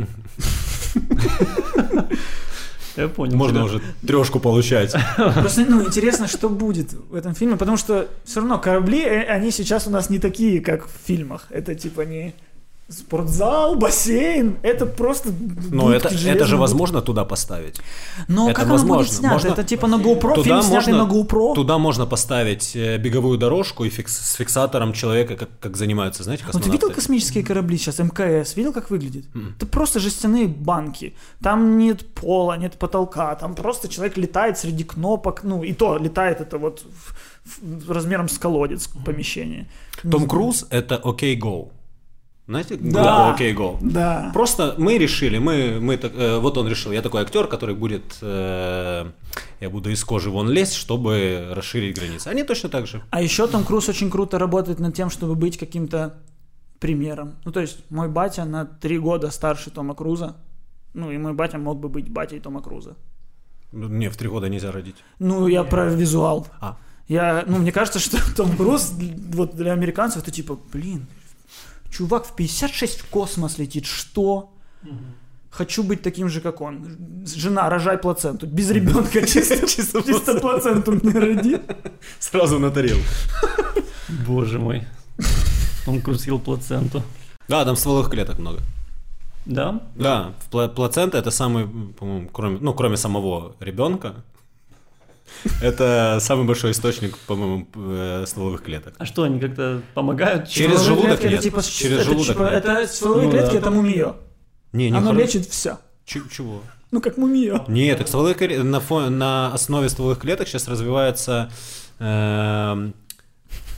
Я понял. Можно уже трешку получать. Просто, ну, интересно, что будет в этом фильме, потому что все равно корабли, э, они сейчас у нас не такие, как в фильмах. Это типа не спортзал, бассейн, это просто будки, это, это же возможно туда поставить. Но это как оно будет возможно. снято? Можно- Это типа на GoPro, Туда фильм снятый можно- на GoPro? Туда можно поставить э, беговую дорожку и фикс- с фиксатором человека, как, как занимаются, знаете, Ну, ты космонавты. видел космические корабли сейчас, МКС? Видел, как выглядит? Это просто жестяные банки. Там нет пола, нет потолка. Там просто человек летает среди кнопок. Ну, и то летает это вот в- в- размером с колодец помещение. Том Круз — это OK Go. Знаете, Да. OK Go? Да. Просто мы решили, мы, мы так- э, вот он решил, я такой актер, который будет, э, я буду из кожи вон лезть, чтобы расширить границы. Они точно так же. А еще Том Круз очень круто работает над тем, чтобы быть каким-то примером. Ну, то есть, мой батя на три года старше Тома Круза. Ну, и мой батя мог бы быть батей Тома Круза. Не, в три года нельзя родить. Ну, я про визуал. А. Я, ну, мне кажется, что Том Круз, вот для американцев, это типа, блин, чувак в 56 в космос летит, что? Хочу быть таким же, как он. Жена, рожай плаценту. Без ребенка, чисто, чисто, чисто плаценту мне роди. Сразу на тарелку. Боже мой. Он крутил плаценту. Да, там стволовых клеток много. Да? Да, плацента это самый, по-моему, кроме, ну, кроме самого ребенка, это самый большой источник, по-моему, э, стволовых клеток. А что, они как-то помогают? Через Стволовые желудок клетки, нет. Это, типа, Через это, желудок типа, нет. это стволовые Ну клетки, да. это мумиё. Не, не Оно лечит все. Ч- чего? Ну, как мумиё. Нет, так стволовые кле- на, фо- на основе стволовых клеток сейчас развивается, эм,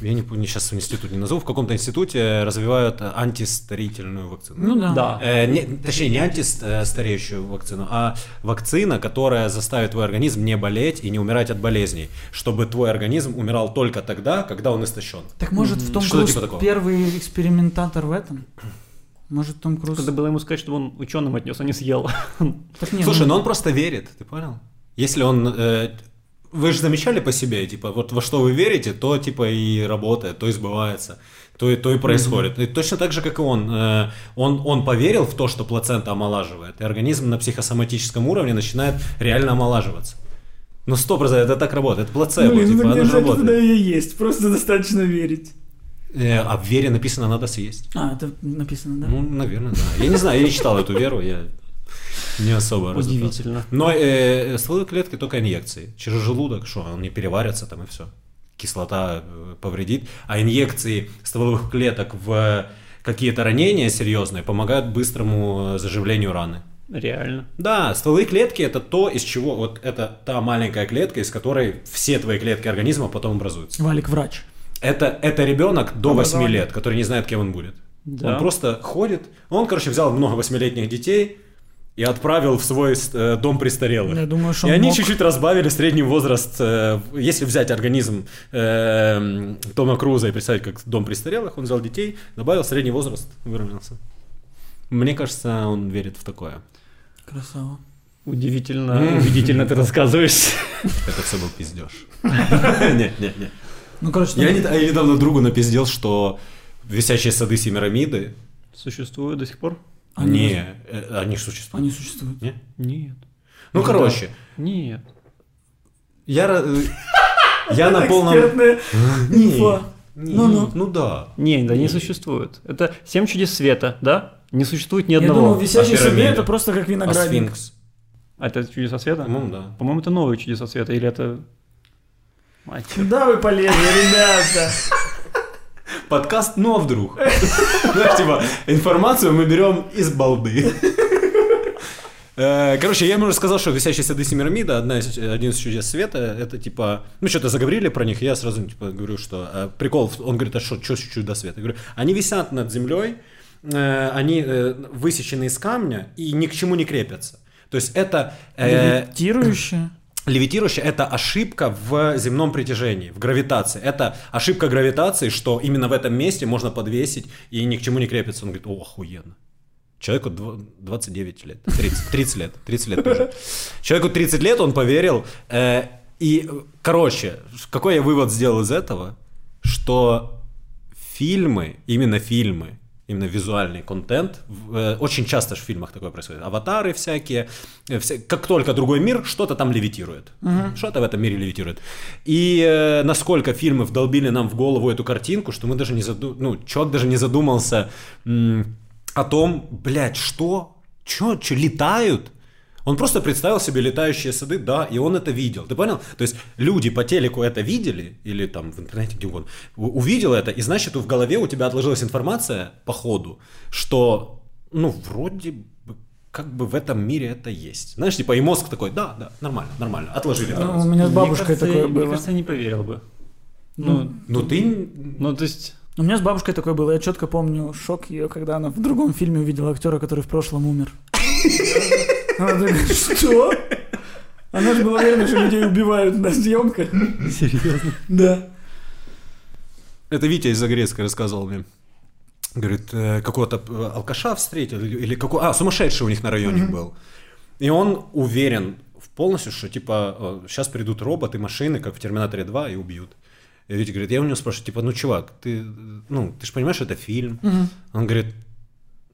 я не помню, сейчас институт не назову, в каком-то институте развивают э, антистарительную вакцину. Ну да. Да. Э, не, точнее, не антистареющую вакцину, а вакцина, которая заставит твой организм не болеть и не умирать от болезней, чтобы твой организм умирал только тогда, когда он истощен. Так может в Том Что-то Круз типа такого. первый экспериментатор в этом? Может Том Круз... Надо было ему сказать, чтобы он ученым отнес, а не съел. Так не, Слушай, ну, но он просто верит, ты понял? Если он... э, вы же замечали по себе, типа, вот во что вы верите, то типа и работает, то сбывается, то и, то и происходит. И точно так же, как и он. Э, он. Он поверил в то, что плацента омолаживает, и организм на психосоматическом уровне начинает реально омолаживаться. Ну, сто процентов, это так работает, это плацебо, Блин, типа, ну оно же работает. и есть, просто достаточно верить. Э, а в вере написано «надо съесть». А, это написано, да? Ну, наверное, да. Я не знаю, я не читал эту веру, я не особо. Удивительно. Но э, стволовые клетки только инъекции. Через желудок, что, он не переварится там и все. Кислота э, повредит. А инъекции стволовых клеток в какие-то ранения серьезные помогают быстрому э, заживлению раны. Реально. Да, стволовые клетки это то, из чего, вот это та маленькая клетка, из которой все твои клетки организма потом образуются. Валик врач. Это, это ребенок до 8 Образование. лет, который не знает, кем он будет. Да. Он просто ходит. Он, короче, взял много восьмилетних детей и отправил в свой э, дом престарелых. Я думаю, что и он они мог- чуть-чуть разбавили средний возраст. э, если взять организм э, Тома Круза и представить как дом престарелых, он взял детей, добавил средний возраст, выровнялся. Мне кажется, он верит в такое. Красава. Удивительно, убедительно ты рассказываешь. Это все был пиздеж. Нет, нет, нет. Ну, короче, Я я недавно другу напиздел, что висячие сады Семирамиды Существует до сих пор? Они- не, э, они существуют. они существуют. Не? Нет. Ну, короче, Нет. я, ра- я на полном... Экспертная Не, инфа. Ну-ну. Ну да. Не, да не существует. Это семь чудес света, да? Не существует ни Я одного. думал, висящий А себе пирамида? это просто как А виноградник. сфинкс? А это чудеса света? По-моему, да. По-моему, это новые чудеса света, или это... Мать. Куда вы полезли, ребята? Подкаст «Ну а вдруг?». Знаешь, типа, информацию мы берем из балды. Э, Короче, я ему уже сказал, что «Висящие сады Семирамида» одна из, один из чудес света, это типа, ну что-то заговорили про них, я сразу типа говорю, что э, прикол, он говорит, а что, что чудо света? Я говорю, они висят над землей, э, они э, высечены из камня и ни к чему не крепятся. То есть это э, Левитирующее. Левитирующее – это ошибка в земном притяжении, в гравитации. Это ошибка гравитации, что именно в этом месте можно подвесить и ни к чему не крепится. Он говорит, о, охуенно. Человеку дв- 29 лет, 30, 30 лет, 30 лет тоже. Человеку 30 лет, он поверил. э, и, короче, какой я вывод сделал из этого? Что фильмы, именно фильмы, именно визуальный контент, э, очень часто же в фильмах такое происходит. Аватары всякие, э, вся- как только другой мир, что-то там левитирует. Что-то в этом мире левитирует. И э, насколько фильмы вдолбили нам в голову эту картинку, что мы даже не заду... ну, чувак даже не задумался м, о том, блядь, что? Чё, чё, летают? Он просто представил себе летающие сады, да, и он это видел. Ты понял? То есть люди по телеку это видели, или там в интернете, где угодно, увидел это, и значит в голове у тебя отложилась информация по ходу, что, ну, вроде бы, как бы в этом мире это есть. Знаешь, типа, и мозг такой, да, да, нормально, нормально, отложили. Ну, у меня с Мне бабушкой кажется, такое было. Мне кажется, я не поверил бы. Ну, Ну, ты... ну, то есть... У меня с бабушкой такое было. Я четко помню шок ее, когда она в другом фильме увидела актера, который в прошлом умер. Она такая, что? Она же была уверена, что людей убивают на съемках. Серьезно? Да. Это Витя из Загрецка рассказывал мне. Говорит, э, какого-то э, алкаша встретил, или, какой... А, сумасшедший у них на районе был. И он уверен в полностью, что типа сейчас придут роботы, машины, как в Терминаторе 2, и убьют. И Витя говорит, я у него спрашиваю, типа, ну, чувак, ты, э, ну, ты же понимаешь, это фильм? Он говорит,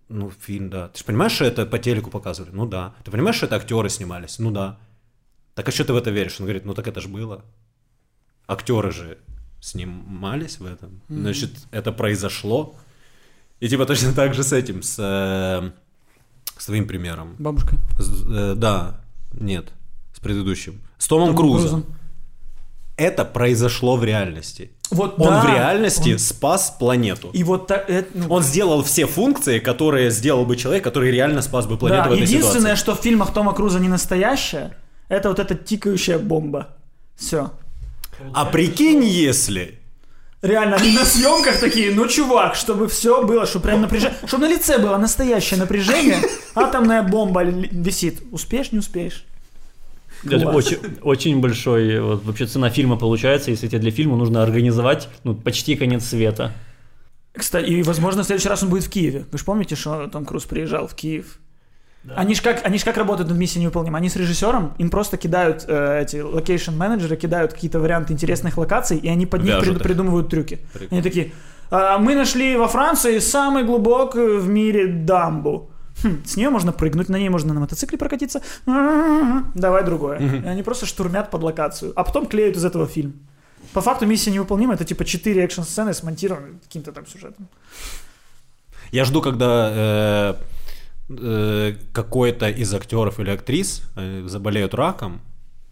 ну, фильм, да. Ты же понимаешь, что это по телеку показывали? Ну, да. Ты понимаешь, что это актеры снимались? Ну, да. Так а что ты в это веришь? Он говорит, ну, так это же было. Актеры же снимались в этом. Значит, это произошло. И типа точно так же с этим, с, э, с твоим примером. Бабушка. С- э, да, нет, с предыдущим. С Томом, Томом Крузом. Крузом. Это произошло в реальности. Вот Он да, в реальности он- спас планету. И вот так... это, ну, Он сделал все функции, которые сделал бы человек, который реально спас бы планету да, в этой единственное, ситуации. что в фильмах Тома Круза не настоящее, это вот эта тикающая бомба. Все. А прикинь, если... Реально, они на съемках такие, ну, чувак, чтобы все было, чтобы прям напряжение, чтобы на лице было настоящее напряжение, атомная бомба висит. Успеешь, не успеешь. Очень, очень большой, вот, вообще цена фильма получается, если тебе для фильма нужно организовать ну, почти конец света. Кстати, и, возможно, в следующий раз он будет в Киеве. Вы же помните, что Том Круз приезжал в Киев? Они же как, они ж как работают над миссией невыполнима? Они с режиссером, им просто кидают э, эти location -менеджеры, кидают какие-то варианты интересных локаций, и они под них прид- придумывают трюки. Прикольно. Они такие, «А, мы нашли во Франции самый глубокую в мире дамбу. Хм, с нее можно прыгнуть, на ней можно на мотоцикле прокатиться. Давай другое. И они просто штормят под локацию, а потом клеют из этого фильм. По факту миссия невыполнима, это типа 4 экшн-сцены смонтированы каким-то там сюжетом. Я жду, когда э, э, какой-то из актеров или актрис э, заболеют раком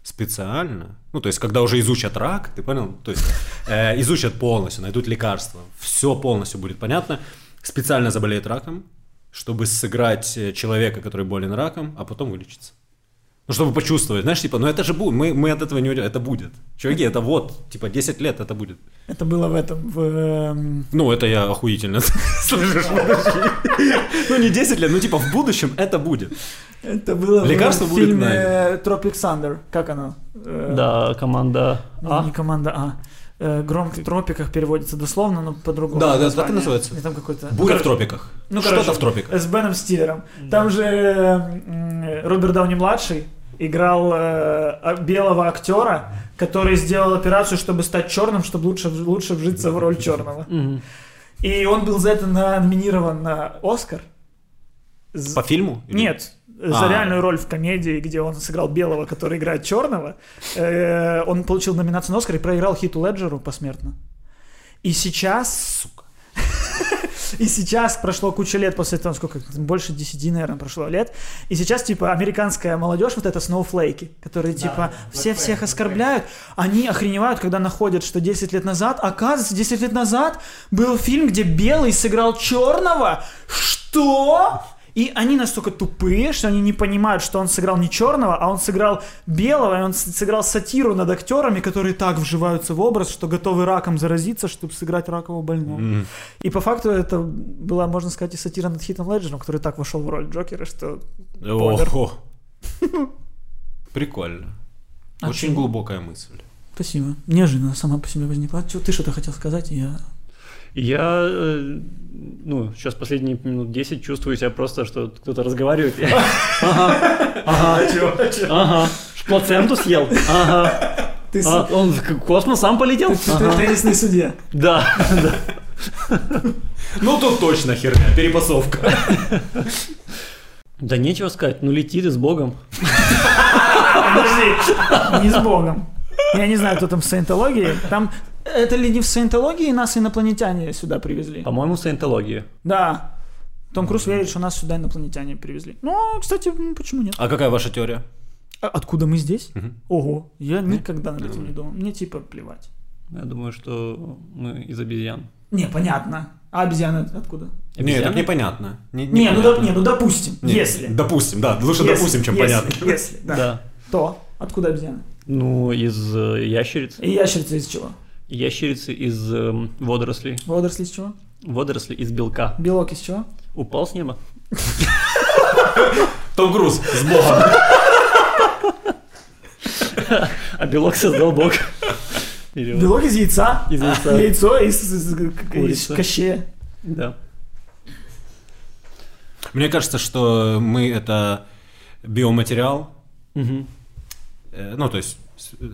специально, ну, то есть, когда уже изучат рак, ты понял? То есть, э, изучат полностью, найдут лекарства, все полностью будет понятно, специально заболеет раком, чтобы сыграть э, человека, который болен раком, а потом вылечиться. Ну, чтобы почувствовать, знаешь, типа, ну это же будет, мы, мы от этого не уйдем, это будет. Чуваки, это вот, типа, 10 лет это будет. Это было в этом, в... эм, Ну, это я охуительно слышишь. Ну, не 10 лет, ну, типа, в будущем это будет. Это было Лекарство в будет фильме. Tropic Thunder. Как оно? Э, Да, команда Не, А. не команда А. Э, Гром в тропиках переводится дословно, но по-другому. Да, да, так и называется. И там какой-то... Буря в короче, тропиках. Ну, Что-то короче, в тропиках. С Беном Стиллером. Там же м, Роберт Дауни-младший играл э, белого актера, который сделал операцию, чтобы стать черным, чтобы лучше, лучше вжиться в роль черного. И он был за это номинирован на Оскар. По фильму? Или- Нет, за А. реальную роль в комедии, где он сыграл белого, который играет черного. Э, Он получил номинацию на Оскар и проиграл Хиту Леджеру посмертно. И сейчас, сука, и сейчас прошло куча лет после того, сколько, больше 10, наверное, прошло лет. И сейчас, типа, американская молодежь, вот это сноуфлейки, которые, типа, все всех оскорбляют, они охреневают, когда находят, что 10 лет назад, оказывается, 10 лет назад был фильм, где белый сыграл черного. Что? И они настолько тупые, что они не понимают, что он сыграл не черного, а он сыграл белого, и он сыграл сатиру над актерами, которые так вживаются в образ, что готовы раком заразиться, чтобы сыграть ракового больного. И по факту это была, можно сказать, и сатира над Хитом Леджером, который так вошел в роль Джокера, что... Ого. Прикольно. А Очень глубокая мысль. Спасибо. Неожиданно сама по себе возникла. Ты что-то хотел сказать, и я... Я, э, ну, сейчас последние минут 10 чувствую себя просто, что кто-то разговаривает. Ага, ага, ага. Плаценту съел? Ага. Ты, А, он в космос сам полетел? ты- ты Ага. теннисный судья. Да, да. Ну тут точно херня, перепасовка. Да нечего сказать, ну лети ты с Богом. Подожди, не с Богом. Я не знаю, кто там в саентологии. Там это ли не в саентологии нас инопланетяне сюда привезли? По-моему, саентология. Да. Том Круз верит, что нас сюда инопланетяне привезли. Ну, кстати, почему нет? А какая ваша теория? А откуда мы здесь? Мгм. Ого, я никогда над этим не думал. Мне типа плевать. Я думаю, что мы из обезьян. Не, понятно. А обезьяны откуда? Нет, так Обезьяны? непонятно. Не, Не, ну, непонятно. доп- не, ну допустим, Не, если. Допустим, да. Лучше Если, допустим, чем если, понятно. Если, да. Да. То откуда обезьяны? Ну, из э, ящериц. И ящерица из чего? Ящерицы из эм, водорослей. Водоросли из чего? Водоросли из белка. Белок из чего? Упал с неба. Том Круз, с Богом. А белок создал Бог. Белок из яйца. Из яйца. Яйцо из, кощея. Да. Мне кажется, что мы это биоматериал, э, ну, то есть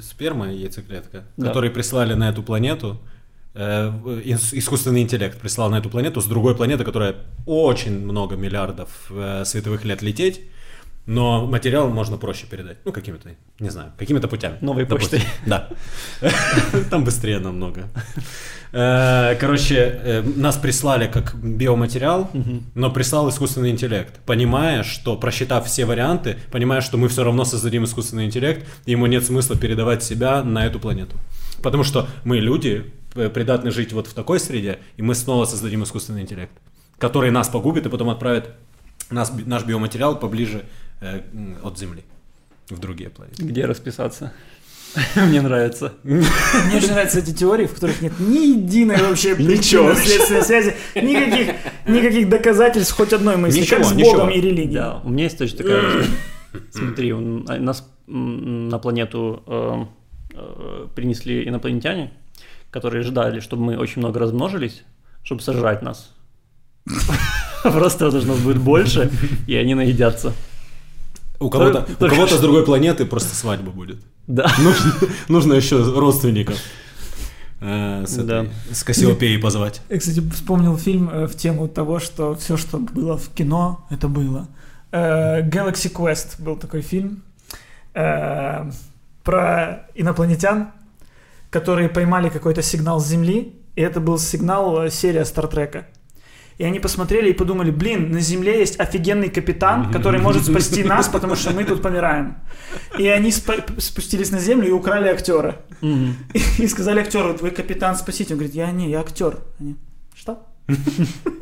сперма и яйцеклетка, Да. которые прислали на эту планету, э, искусственный интеллект прислал на эту планету с другой планеты, которая очень много миллиардов э, световых лет лететь, но материал можно проще передать. Ну, какими-то, не знаю, какими-то путями. Новой Допустим. почтой. Да. Там быстрее намного. Э, Короче, э, нас прислали как биоматериал, но прислал искусственный интеллект, понимая, что, просчитав все варианты, понимая, что мы все равно создадим искусственный интеллект, и ему нет смысла передавать себя на эту планету. Потому что мы люди, э, придатны жить вот в такой среде, и мы снова создадим искусственный интеллект, который нас погубит и потом отправит нас, наш биоматериал поближе от Земли в другие планеты. Где расписаться? Мне нравится. Мне очень нравятся эти теории, в которых нет ни единой вообще Ничего причинно-следственной связи, никаких, никаких доказательств хоть одной мысли, Ничего, как с ничего. Богом и религией. Да, у меня есть точно такая. Смотри, он- а, нас на планету э, э, принесли инопланетяне, которые ждали, чтобы мы очень много размножились, чтобы сожрать нас. Просто потому что нас будет больше, и они наедятся. У кого-то, Только у кого-то с другой планеты просто свадьба будет. Да. Нужно, нужно еще родственников э, с, Да. этой- с Кассиопеей позвать. Я, кстати, вспомнил фильм э, в тему того, что все, что было в кино, это было. Э, Galaxy Quest был такой фильм про инопланетян, которые поймали какой-то сигнал с Земли, и это был сигнал серия Стартрека. И они посмотрели и подумали, блин, на Земле есть офигенный капитан, который может спасти нас, потому что мы тут помираем. И они спустились на Землю и украли актера. И сказали актеру, вы капитан, спасите. Он говорит, я не, я актер. Они, что?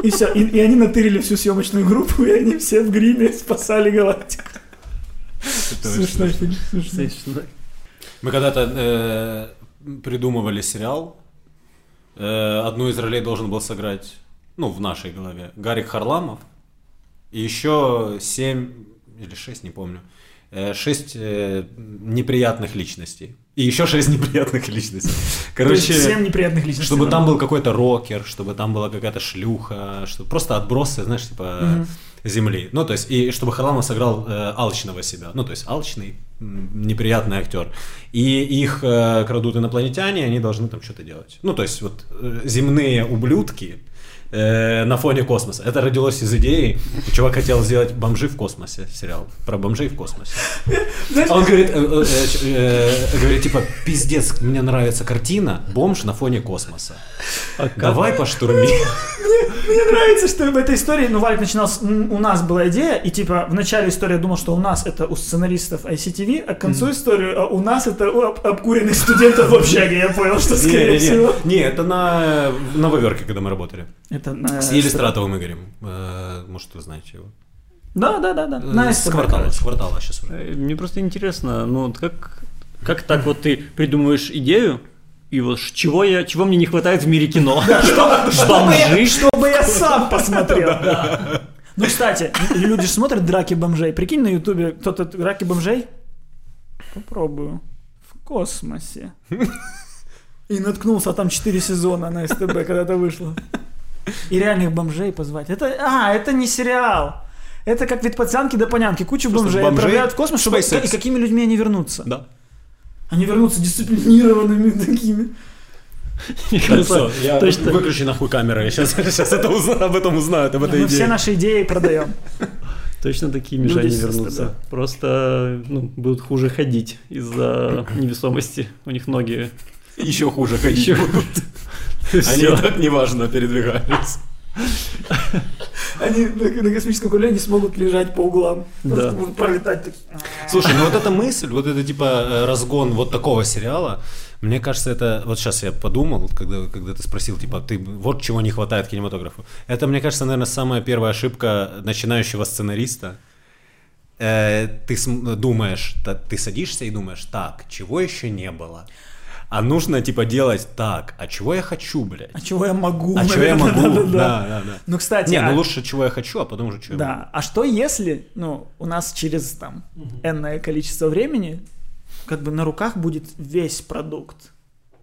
И все. И, и они натырили всю съемочную группу, и они все в гриме спасали галактику. Смешной фильм. смешной. Мы когда-то э, придумывали сериал. Э, одну из ролей должен был сыграть, ну, в нашей голове, Гарик Харламов. И еще семь или шесть, не помню. э, Шесть э, неприятных личностей. И еще шесть неприятных личностей. Короче, Всем неприятных личностей. чтобы там был какой-то рокер, чтобы там была какая-то шлюха, что просто отбросы, знаешь, типа земли. Ну, то есть, и чтобы Харламов сыграл э, алчного себя. Ну, то есть, алчный, неприятный актер. И их э, крадут инопланетяне, они должны там что-то делать. Ну, то есть, вот э, земные ублюдки э, на фоне космоса. Это родилось из идеи. Чувак хотел сделать бомжи в космосе сериал. Про бомжей в космосе. А он говорит, э, э, говорит, типа, пиздец, мне нравится картина «Бомж на фоне космоса». Давай поштурми. Мне нравится, что в этой истории, ну, Валик начинал, с- у нас была идея, и типа в начале истории я думал, что у нас это у сценаристов ICTV, а к концу истории а у нас это у об- обкуренных студентов в общаге. Я понял, что скорее Не, всего. не, это на, на Ваверке, когда мы работали. Это на... С Елистратовым Игорем. Э, Может, вы знаете его. Да, да, да, да. Э, На С квартала, с квартала сейчас уже. Э, Мне просто интересно, ну вот как, как так вот ты придумываешь идею, и вот чего, я, чего мне не хватает в мире кино? Чтобы я, Бомжи? чтобы я сам посмотрел, да. Ну, кстати, люди же смотрят драки бомжей. Прикинь, на ютубе кто-то драки бомжей? Попробую. В космосе. И наткнулся, а там 4 сезона на СТБ когда-то вышло. И реальных бомжей позвать. Это, а, это не сериал. Это как вид пацанки до понянки. Кучу Просто бомжей, бомжей, отправляют в космос, чтобы... SpaceX. И какими людьми они вернутся? Да. Они вернутся дисциплинированными такими. Все, я точно. выключи нахуй камеры. Я сейчас, сейчас это узна- об этом узнают, об этой Мы все идее. наши идеи продаем. Точно такие Люди мишени с вернутся. СТБ. Просто ну, будут хуже ходить из-за невесомости. У них ноги Еще хуже ходить еще будут. Они и так неважно передвигались. Они на, космическом корабле не смогут лежать по углам. Просто Да. будут пролетать так. Слушай, ну вот эта мысль, вот это типа э, разгон вот такого сериала, мне кажется, это... Вот сейчас я подумал, когда, когда ты спросил, типа, ты вот чего не хватает кинематографу. Это, мне кажется, наверное, самая первая ошибка начинающего сценариста. Э, ты думаешь, та- ты садишься и думаешь, так, чего еще не было? А нужно, типа, делать так, а чего я хочу, блядь? А чего я могу? А чего я могу? да-да-да. Да, да, да. Ну, кстати, Не, а- ну лучше, чего я хочу, а потом уже чего я могу. Да. А что если, ну, у нас через там энное количество времени, как бы на руках будет весь продукт?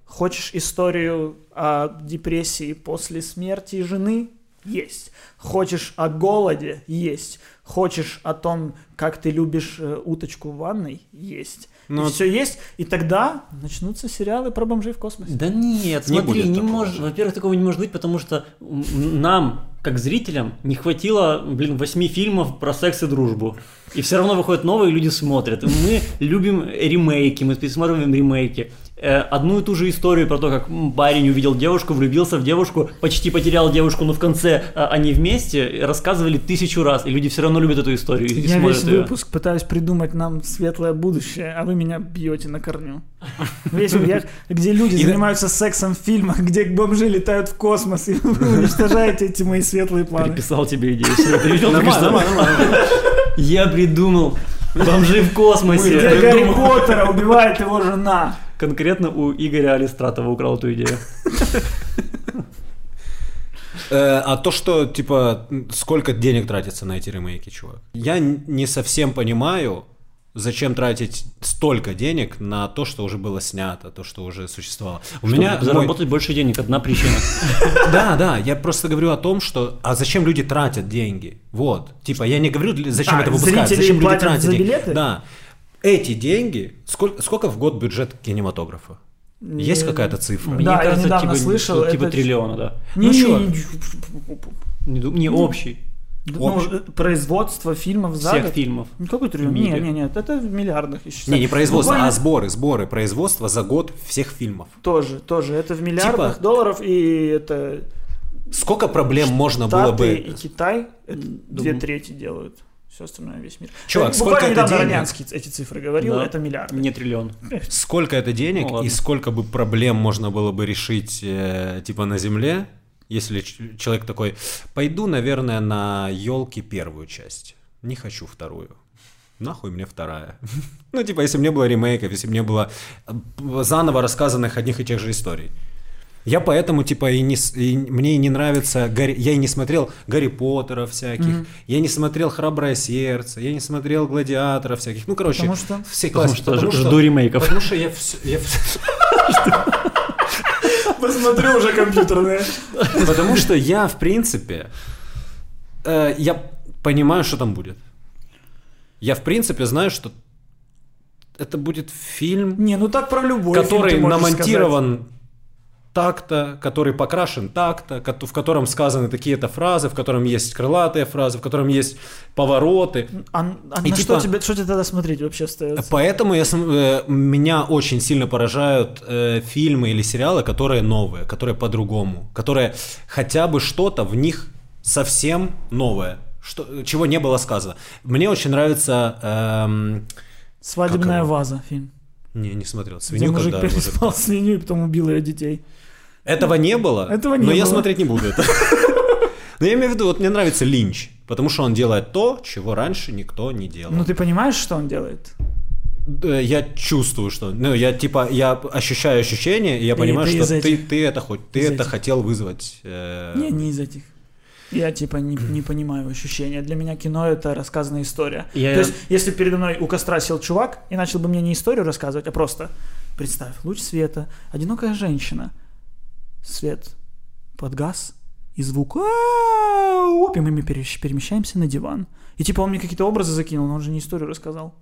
Хочешь историю о депрессии после смерти жены? Есть. Хочешь о голоде? Есть. Хочешь о том, как ты любишь э, уточку в ванной? Есть. Ну, и все есть. И тогда начнутся сериалы про бомжей в космосе. Да нет, Не смотри, не такого может. же. Во-первых, такого не может быть, потому что нам, как зрителям, не хватило, блин, восьми фильмов про секс и дружбу. И все равно выходят новые, люди смотрят. И мы любим ремейки, мы пересматриваем ремейки. Э, Одну и ту же историю про то, как парень увидел девушку, влюбился в девушку, почти потерял девушку, но в конце а, они вместе, рассказывали тысячу раз, и люди все равно любят эту историю. и Я весь её. выпуск пытаюсь придумать нам светлое будущее, а вы меня бьете на корню. Весь я- где люди занимаются сексом в фильмах, где бомжи летают в космос, и вы уничтожаете эти мои светлые планы. Переписал тебе идею. Я придумал. Бомжи в космосе. Где Гарри Поттера убивает его жена. Конкретно у Игоря Алистратова украл эту идею. Э, А то, что, типа, сколько денег тратится на эти ремейки, чувак? Я не совсем понимаю, зачем тратить столько денег на то, что уже было снято, то, что уже существовало. У Чтобы меня мой- заработать больше денег, одна причина. Да, да, я просто говорю о том, что... А зачем люди тратят деньги? Вот. Типа, я не говорю, зачем А, это выпускать, зачем люди тратят деньги. Да. Эти деньги... Сколько, сколько в год бюджет кинематографа? Есть какая-то цифра? Да, Мне кажется, недавно типа, слышал, типа триллиона, да. Не, Ну, не, не общий. Ну, э, производство фильмов за Всех год. фильмов. Ну, какой триллион? в мире. Не, не, нет, это в миллиардах еще. Не, не производство, Буквально а сборы, сборы производства за год всех фильмов. Тоже, тоже. Это в миллиардах Типа- долларов, и это Сколько проблем можно было Штаты бы... и Китай это две трети делают. Все остальное весь мир. Чувак, Э, сколько это денег? Эти цифры говорил, Да. это миллиарды. Не триллион. Сколько это денег Ну, ладно. и сколько бы проблем можно было бы решить, э, типа, на Земле, если человек такой, пойду, наверное, на елки первую часть, не хочу вторую. Нахуй мне вторая. Ну, типа, если бы не было ремейков, если бы не было э, заново рассказанных одних и тех же историй. Я поэтому, типа, и, не, и мне и не нравится, Гарри- я и не смотрел Гарри Поттера всяких, я не смотрел Храброе сердце, я не смотрел Гладиатора всяких, ну, короче, Потому что? все Потому классики. что ж- жду ремейков. Потому что я все... Я Посмотрю уже компьютерные. потому что я, в принципе, э, я понимаю, что там будет. Я, в принципе, знаю, что это будет фильм, Не, ну так про любой фильм который можешь намонтирован так-то, который покрашен так-то, в котором сказаны такие-то фразы, в котором есть крылатые фразы, в котором есть повороты. А, а и на типа, что, тебе, что тебе тогда смотреть вообще остается? Поэтому я, э, меня очень сильно поражают э, фильмы или сериалы, которые новые, которые по-другому, которые хотя бы что-то в них совсем новое, что, чего не было сказано. Мне очень нравится... Эм, Свадебная ваза фильм. Не, не смотрел. Свинью, Где мужик переспал мужик... свинью и потом убил ее детей. Этого не было, Этого не но было. я смотреть не буду это. Но я имею в виду, вот мне нравится Линч, потому что он делает то, чего раньше никто не делал. Ну ты понимаешь, что он делает? Я чувствую, что, ну я типа, я ощущаю ощущение, и я понимаю, ты что ты, ты это хоть, ты из это этих. хотел вызвать. Э... Не, не из этих. Я типа не, не понимаю ощущения. Для меня кино это рассказанная история. Я... То есть, если передо мной у костра сел чувак и начал бы мне не историю рассказывать, а просто представь, луч света, одинокая женщина, свет подгас, и звук и мы перемещаемся на диван. И типа он мне какие-то образы закинул, но он же не историю рассказал.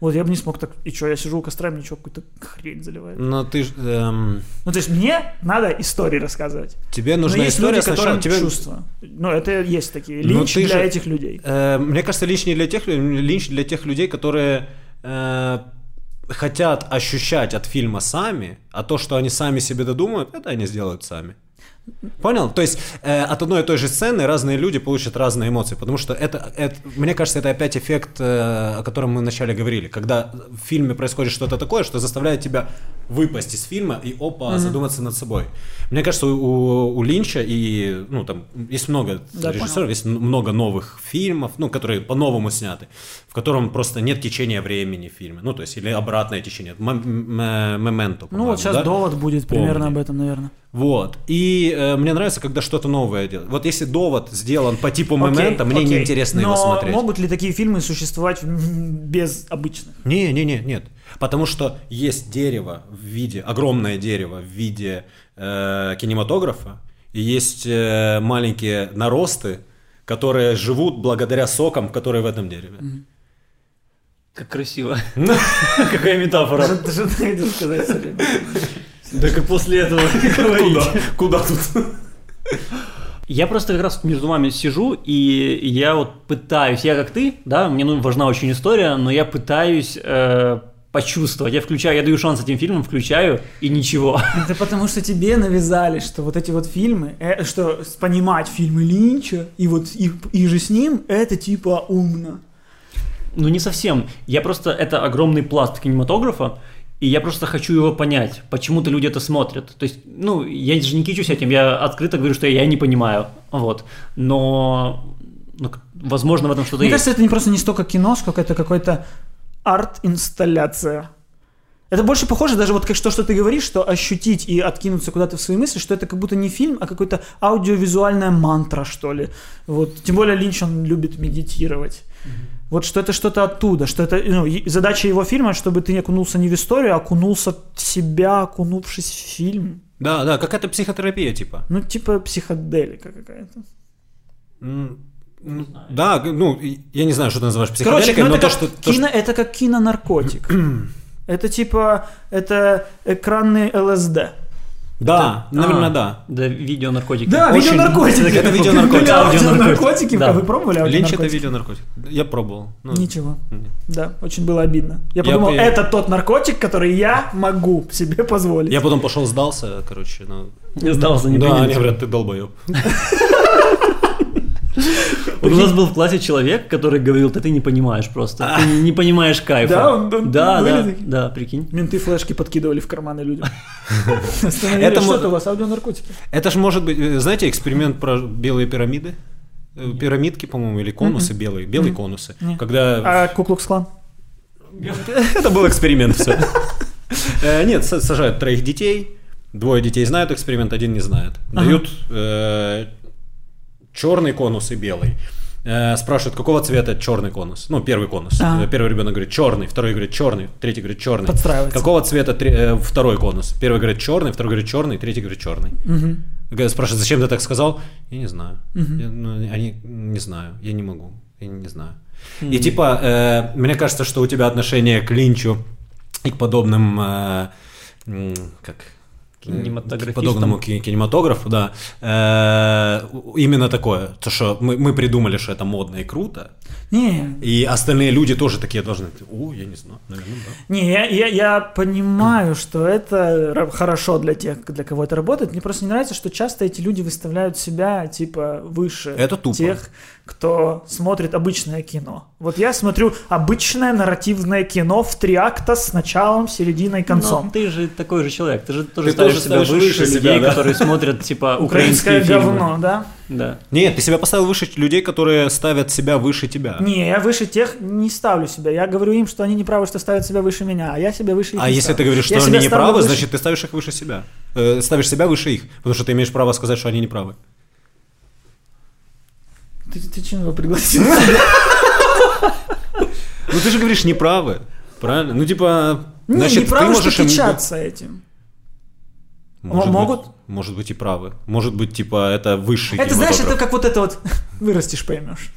Вот я бы не смог так, и что, я сижу у костра, мне что, какую-то хрень заливает. Но ты эм... Ну, то есть мне надо истории рассказывать. Тебе нужна Но история люди, сначала. Тебе... чувства. Ну, это есть такие. Ну, линч для же... этих людей. Э, мне кажется, линч не для тех, линч для тех людей, которые э, хотят ощущать от фильма сами, а то, что они сами себе додумают, это они сделают сами. Понял? То есть э, от одной и той же сцены разные люди получат разные эмоции, потому что это, это мне кажется, это опять эффект, э, о котором мы вначале говорили, когда в фильме происходит что-то такое, что заставляет тебя выпасть из фильма и опа, mm-hmm. задуматься над собой. Мне кажется, у, у Линча и ну там есть много да, режиссеров, понял. есть много новых фильмов, ну которые по-новому сняты, в котором просто нет течения времени в фильме, ну то есть или обратное течение, мементо. Ну вот сейчас да? довод будет примерно Помни. об этом, наверное. Вот. И э, мне нравится, когда что-то новое делают. Вот если довод сделан по типу момента, мне окей. неинтересно Но его смотреть. могут ли такие фильмы существовать без обычных? Не, не, не, нет. Потому что есть дерево в виде, огромное дерево в виде э, кинематографа, и есть э, маленькие наросты, которые живут благодаря сокам, которые в этом дереве. Mm-hmm. Как красиво. Какая метафора. Что ты хотел сказать, да как после этого говорить? Куда тут? Я просто как раз между вами сижу, и я вот пытаюсь, я как ты, да, мне ну, важна очень история, но я пытаюсь э, почувствовать. Я включаю, я даю шанс этим фильмам, включаю, и ничего. Это потому что тебе навязали, что вот эти вот фильмы, э, что понимать фильмы Линча, и вот и, и же с ним, это типа умно. Ну не совсем. Я просто, это огромный пласт кинематографа, и я просто хочу его понять, почему-то люди это смотрят. То есть, ну, я же не кичусь этим, я открыто говорю, что я не понимаю, вот. Но, ну, возможно, в этом что-то Мне есть. кажется, это не просто не столько кино, сколько это какой-то арт-инсталляция. Это больше похоже, даже вот как то, что ты говоришь, что ощутить и откинуться куда-то в свои мысли, что это как будто не фильм, а какой-то аудиовизуальная мантра, что ли. Вот. Тем более Линч, он любит медитировать. Mm-hmm. Вот что это что-то оттуда, что это ну, задача его фильма, чтобы ты не окунулся не в историю, а окунулся в себя, окунувшись в фильм. Да, да, какая-то психотерапия типа. Ну, типа психоделика какая-то. Mm. Да, ну, я не знаю, что ты называешь психоделикой, Короче, ну, но это то, что... Кино, то, что... Это как кинонаркотик. это типа, это экранный ЛСД. Да, это, наверное, а, да. Да, видеонаркотики. Да, Очень... видеонаркотики. Это видеонаркотики. Аудионаркотики. Да. Вы пробовали Линч это видеонаркотик. Я пробовал. Ну, Ничего. Нет. Да, очень было обидно. Я подумал, я... это тот наркотик, который я могу себе позволить. Я потом пошел сдался, короче. Но... Не сдался, не Да, они говорят, ты долбоеб. У нас был в классе человек, который говорил, да ты не понимаешь просто, ты не понимаешь кайфа. Да, он, он да, да, да, прикинь. Менты флешки подкидывали в карманы людям. Это что у вас аудионаркотики. Это же может быть, э, знаете, эксперимент про белые пирамиды? Э, пирамидки, по-моему, или конусы белые, белые конусы. Когда... А Куклукс-клан? Это был эксперимент все. Э, нет, сажают троих детей, двое детей знают эксперимент, один не знает. Дают черный конус и белый. Э, спрашивают, какого цвета черный конус? Ну, первый конус. А. Первый ребенок говорит черный, второй говорит черный, третий говорит черный. Подстраивается. Какого цвета три, э, второй конус? Первый говорит черный, второй говорит черный, третий говорит черный. Угу. Спрашивают, зачем ты так сказал? Я не знаю. Угу. Я, ну, они не знаю, я не могу, я не знаю. Угу. И типа, э, мне кажется, что у тебя отношение к Линчу и к подобным, э, как Кинематографистам. подобному ки- кинематографу, да. Э, именно такое, то, что мы, мы придумали, что это модно и круто, Не, и остальные люди тоже такие должны, о, я не знаю, наверное, да. Не, я, я, я понимаю, что это хорошо для тех, для кого это работает. Мне просто не нравится, что часто эти люди выставляют себя типа выше Это тупо. тех, кто смотрит обычное кино. Вот я смотрю обычное нарративное кино в три акта с началом, серединой, концом. Но ты же такой же человек, ты же тоже Ты ставишь тоже себя ставишь выше выше людей, себя, да. которые смотрят, типа, Украинское украинские фильмы. говно, да? Да. Нет, ты себя поставил выше людей, которые ставят себя выше тебя. Не, я выше тех не ставлю себя. Я говорю им, что они не правы, что ставят себя выше меня, а я себя выше их А если ставлю. ты говоришь, что Я они не правы, выше- значит ты ставишь их выше себя. Э, ставишь себя выше их, потому что ты имеешь право сказать, что они не правы. Ты, ты чем его пригласил? Ну ты же говоришь не правы, правильно? Ну типа, Не, значит не правы, ты что можешь им- кичаться этим. Может могут? быть, может быть и правы. Может быть, типа, это высший Это знаешь, это как вот это вот вырастешь, поймешь.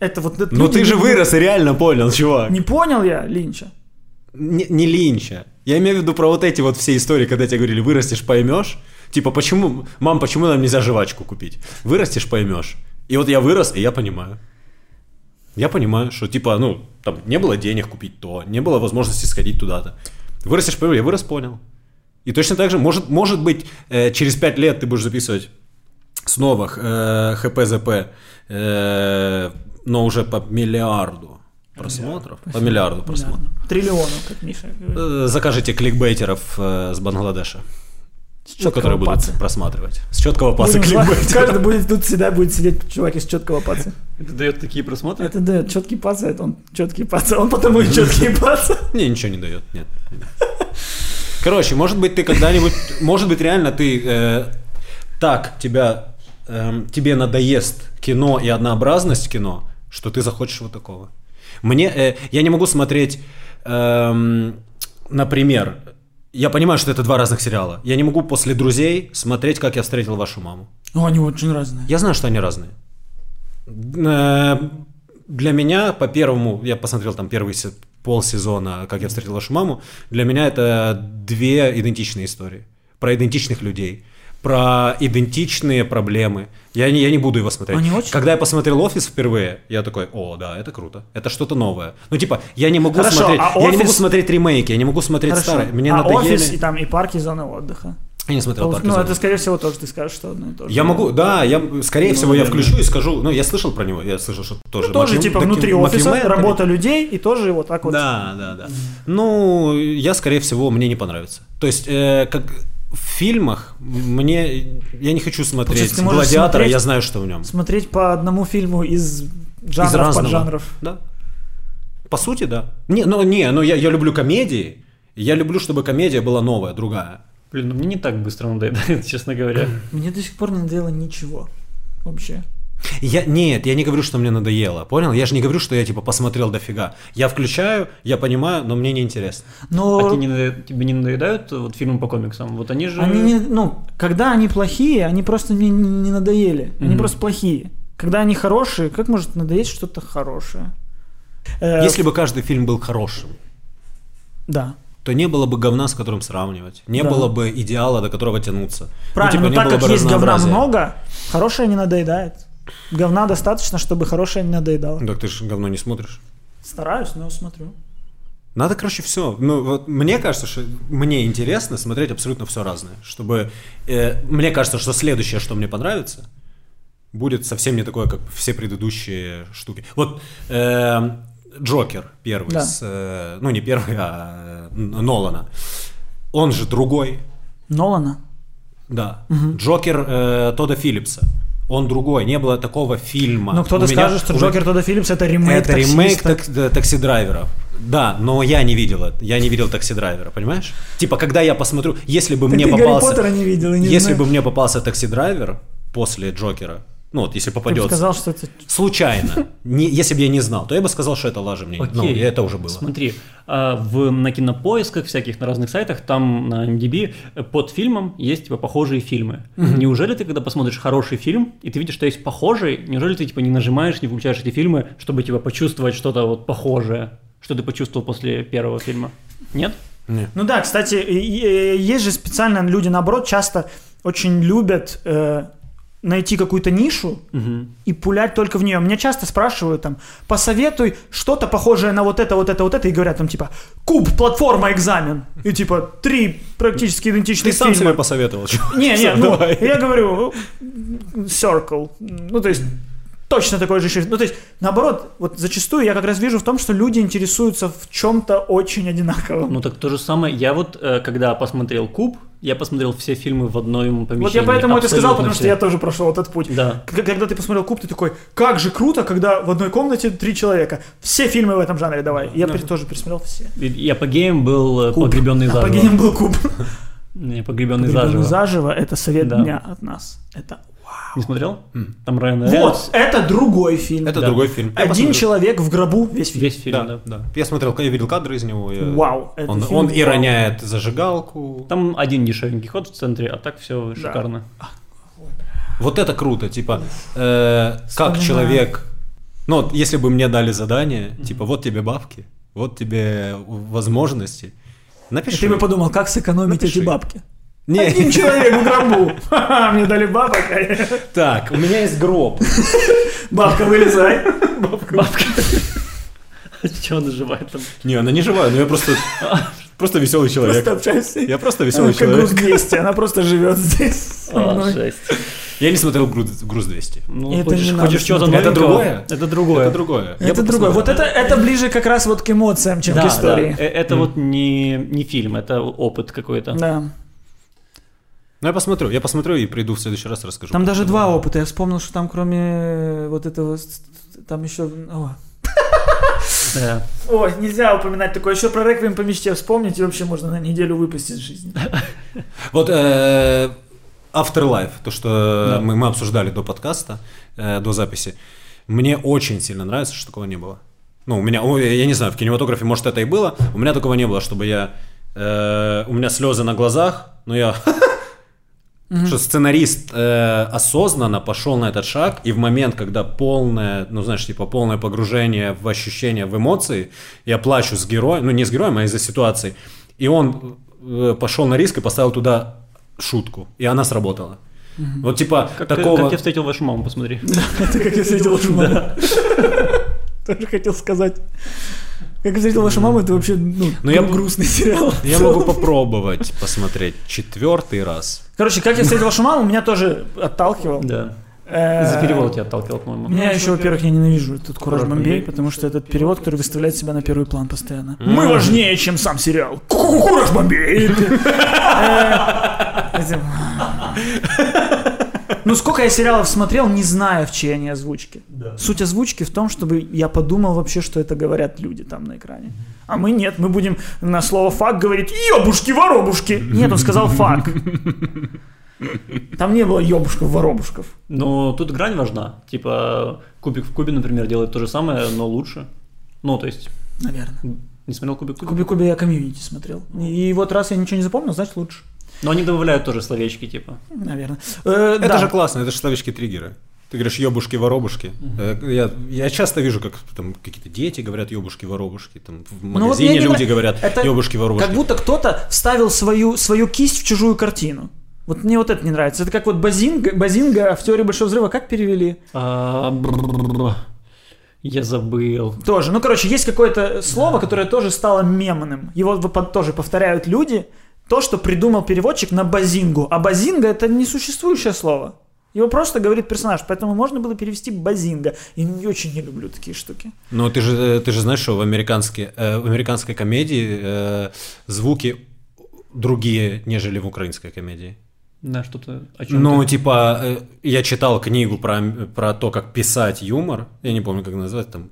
Это вот это Ну ты же вырос и реально понял, чувак. Не понял я Линча. Не, не Линча. Я имею в виду про вот эти вот все истории, когда тебе говорили, вырастешь, поймешь. Типа, почему, мам, почему нам нельзя жвачку купить? Вырастешь, поймешь. И вот я вырос, и я понимаю. Я понимаю, что типа, ну, там не было денег купить то, не было возможности сходить туда-то. Вырастешь, я вырос, понял. И точно так же, может, может быть, э, через пять лет ты будешь записывать снова э, ХПЗП, э, но уже по миллиарду просмотров. По миллиарду просмотров. Триллионов, как Миша говорит. Э, Закажите кликбейтеров э, с Бангладеша, ну, которые чёткого будут паца. просматривать. С четкого звать- кликбейтеров. Каждый будет тут всегда будет сидеть чувак из четкого паца. Это дает такие просмотры? Это да, четкий паца, это он четкий паца, он потому и четкий паца. Не, ничего не дает, нет. Короче, может быть, ты когда-нибудь, может быть, реально ты э, так тебя, эм, тебе надоест кино и однообразность кино, что ты захочешь вот такого. Мне, э, я не могу смотреть, эм, например, я понимаю, что это два разных сериала. Я не могу после «Друзей» смотреть, как я встретил вашу маму. Ну, они очень разные. Я знаю, что они разные. Э, Для меня по первому, я посмотрел там первый се- полсезона, как я встретил вашу маму, для меня это две идентичные истории. Про идентичных людей, про идентичные проблемы. Я не, я не буду его смотреть. Они очень- Когда я посмотрел «Офис» впервые, я такой, о, да, это круто, это что-то новое. Ну, типа, я не могу Хорошо, смотреть, а я не могу «Офис»- смотреть ремейки, я не могу смотреть Хорошо. старые. Мне а надоели... офис и там и парки, зоны отдыха. Я не смотрел «Парк и ну, зоны». это, скорее всего, тоже ты скажешь, что одно и то же. Я могу, да, я, скорее Ну, всего, я наверное. включу и скажу, ну, я слышал про него, я слышал, что тоже... Ну, тоже, мафи- типа, внутри офиса, мафиомен, работа людей, и тоже вот так вот. Да, да, да. Ну, я, скорее всего, мне не понравится. То есть, э, как в фильмах, мне, я не хочу смотреть Получается, «Гладиатора», смотреть- я знаю, что в нем. Смотреть по одному фильму из жанров, Из разного. поджанров. Да. По сути, да. Не, ну, не, ну, я, я люблю комедии, я люблю, чтобы комедия была новая, другая. Блин, ну мне не так быстро надоедает, честно говоря. Мне до сих пор не надоело ничего. Вообще. Я, нет, я не говорю, что мне надоело, понял? Я же не говорю, что я, типа, посмотрел дофига. Я включаю, я понимаю, но мне не интересно. Но А тебе не, надо- тебе не надоедают вот фильмы по комиксам? Вот они же... они не, ну, когда они плохие, они просто мне не, не надоели. Они Мгм. просто плохие. Когда они хорошие, как может надоесть что-то хорошее? Э, Если бы каждый фильм был хорошим, Да. то не было бы говна, с которым сравнивать. Не Да. было бы идеала, до которого тянуться. Правильно, типа, но так как есть говна много, хорошее не надоедает. Говна достаточно, чтобы хорошее не надоедало. Так ты же говно не смотришь. Стараюсь, но смотрю. Надо, короче, все. Ну, вот мне кажется, что мне интересно смотреть абсолютно все разное. Чтобы. э, мне кажется, что следующее, что мне понравится, будет совсем не такое, как все предыдущие штуки. Вот э, Джокер первый, Да. с, э, ну не первый, а э, Нолана. Он же другой, Нолана. да. Джокер э, Тода Филлипса. Он другой, не было такого фильма. Ну, кто-то меня скажет, что уже- Джокер Тодда Филлипс это ремейк это ремейк так- такси-драйверов. Да, но я не видел это. Я не видел такси-драйвера, понимаешь? Типа, когда я посмотрю, если бы Так мне ты Гарри попался... Поттера не видел не если знаешь. бы мне попался такси-драйвер после Джокера, ну вот, если Ты бы попадется, сказал, что это... случайно, не, если бы я не знал, то я бы сказал, что это лажа мне. Ну, Окей. и это уже было. Смотри, а, в, на кинопоисках всяких, на разных сайтах, там на MDB под фильмом есть типа похожие фильмы. Неужели ты, когда посмотришь хороший фильм, и ты видишь, что есть похожий, неужели ты типа не нажимаешь, не включаешь эти фильмы, чтобы типа почувствовать что-то вот похожее, что ты почувствовал после первого фильма? Нет? Не. Ну да, кстати, есть же специально люди, наоборот, часто очень любят э, найти какую-то нишу Мгм. и пулять только в нее. Меня часто спрашивают там, посоветуй что-то похожее на вот это, вот это, вот это, и говорят там типа, куб, платформа, экзамен. И типа, три практически идентичных Ты сам фильма. себе посоветовал. Не, не, ну, давай. я говорю, circle. Ну, то есть, точно такой же еще. Ну, то есть, наоборот, вот зачастую я как раз вижу в том, что люди интересуются в чем-то очень одинаковом. Ну так то же самое. Я вот, э, когда посмотрел Куб, я посмотрел все фильмы в одном помещении. вот я поэтому это сказал, Абсолютно потому что все. я тоже прошел этот путь. Да. Когда ты посмотрел Куб, ты такой, как же круто, когда в одной комнате три человека. Все фильмы в этом жанре давай. Я при- тоже пересмотрел все. И И апогеем был э, Куб. погребенный заживо. Погинем был Куб. Не, погребенный Погребенный заживо. заживо. это совет Да. дня от нас. Это Не смотрел? Там Райан Вот, это другой фильм. Это Да. другой фильм. Я Один посмотрю. человек в гробу, весь фильм. Весь фильм, Да, да. да. Я смотрел, я видел кадры из него. я- Вау. это Он, фильм он и вау. роняет зажигалку. Там один дешевенький ход в центре, а так все шикарно. Вот это круто, типа, э, как Вспоминаю. человек, ну вот если бы мне дали задание, типа, вот тебе бабки, вот тебе возможности, И напиши. ты бы подумал, как сэкономить Напиши. эти бабки? Не, Один человек в гробу. Мне дали бабок. а так, у меня есть гроб. Бабка, вылезай. Бабка. Чего она живает там? Не, она не живая, но я просто, просто веселый человек. Просто. Я просто веселый как груз человек. 200, она просто живет здесь. со А, жесть. Я не смотрел груз, груз 200. Ну, Это хочешь, хочешь чего-то смотреть. Это новенького? другое? Это другое. Это другое. Я Это другое. Вот это, это ближе как раз вот к эмоциям, чем Да, к истории. да. Э, Это вот не, не фильм, это опыт какой-то. Да. Ну, я посмотрю, я посмотрю и приду в следующий раз расскажу. Там даже два опыта. Я вспомнил, что там кроме э, вот этого, там еще... О. Да. Нельзя упоминать такое. Еще про реквием по мечте вспомнить, и вообще можно на неделю выпасть из жизни. Вот э, Afterlife, то, что Да. мы, мы обсуждали до подкаста, э, до записи, мне очень сильно нравится, что такого не было. Ну, у меня, я не знаю, в кинематографе, может, это и было, у меня такого не было, чтобы я... э, у меня слезы на глазах, но я... Что сценарист э, осознанно пошел на этот шаг, и в момент, когда полное, ну знаешь, типа полное погружение в ощущения, в эмоции, я плачу с героем, ну не с героем, а из-за ситуации, и он э, пошел на риск и поставил туда шутку, и она сработала. Вот типа Как, такого... как я встретил вашу маму, посмотри. Это как я встретил вашу маму. Тоже хотел сказать. Как я встретил вашу маму, это вообще, ну, Ну, я грустный сериал. Я могу попробовать посмотреть четвертый раз. Короче, как я встретил вашу маму, меня тоже отталкивал. Да. Э, Из-за перевода тебя отталкивал, по-моему. Меня еще, во-первых, я ненавижу этот Кураж Бомбей, потому что этот перевод, который выставляет себя на первый план постоянно. Мы важнее, чем сам сериал. Ку- Кураж Бомбей! Ну, сколько я сериалов смотрел, не зная, в чьей они озвучке. Суть озвучки в том, чтобы я подумал вообще, что это говорят люди там на экране. А мы нет, мы будем на слово «fuck» говорить «ёбушки-воробушки». Нет, он сказал «fuck». Там не было ёбушков-воробушков. Но тут грань важна. Типа, Кубик в Кубе, например, делает то же самое, но лучше. Ну, то есть, Наверное. не смотрел Кубик в Кубе? Куби-Куби я Community смотрел. И вот раз я ничего не запомнил, значит лучше. Но они добавляют тоже словечки, типа. Наверное. Э, Это да. же классно, это же словечки триггеры. Ты говоришь ёбушки-воробушки. Э, Я, я часто вижу, как там какие-то дети говорят ёбушки-воробушки, там в Ну, вот магазине не люди нрав- говорят это ёбушки-воробушки. Как будто кто-то вставил свою, свою кисть в чужую картину. Вот мне вот это не нравится. Это как вот Базинга, Базинга в теории Большого Взрыва как перевели? А. Я забыл. Тоже. Ну, короче, есть какое-то слово, которое тоже стало мемным. Его вот тоже повторяют люди. То, что придумал переводчик на базингу. А базинга это несуществующее слово. Его просто говорит персонаж, поэтому можно было перевести базинга. И не очень не люблю такие штуки. Но ты же, э, ты же знаешь, что в, американской э, в американской комедии э, звуки другие, нежели в украинской комедии. Да, что-то о чем Ну, типа, э, я читал книгу про, про то, как писать юмор. Я не помню, как называется там.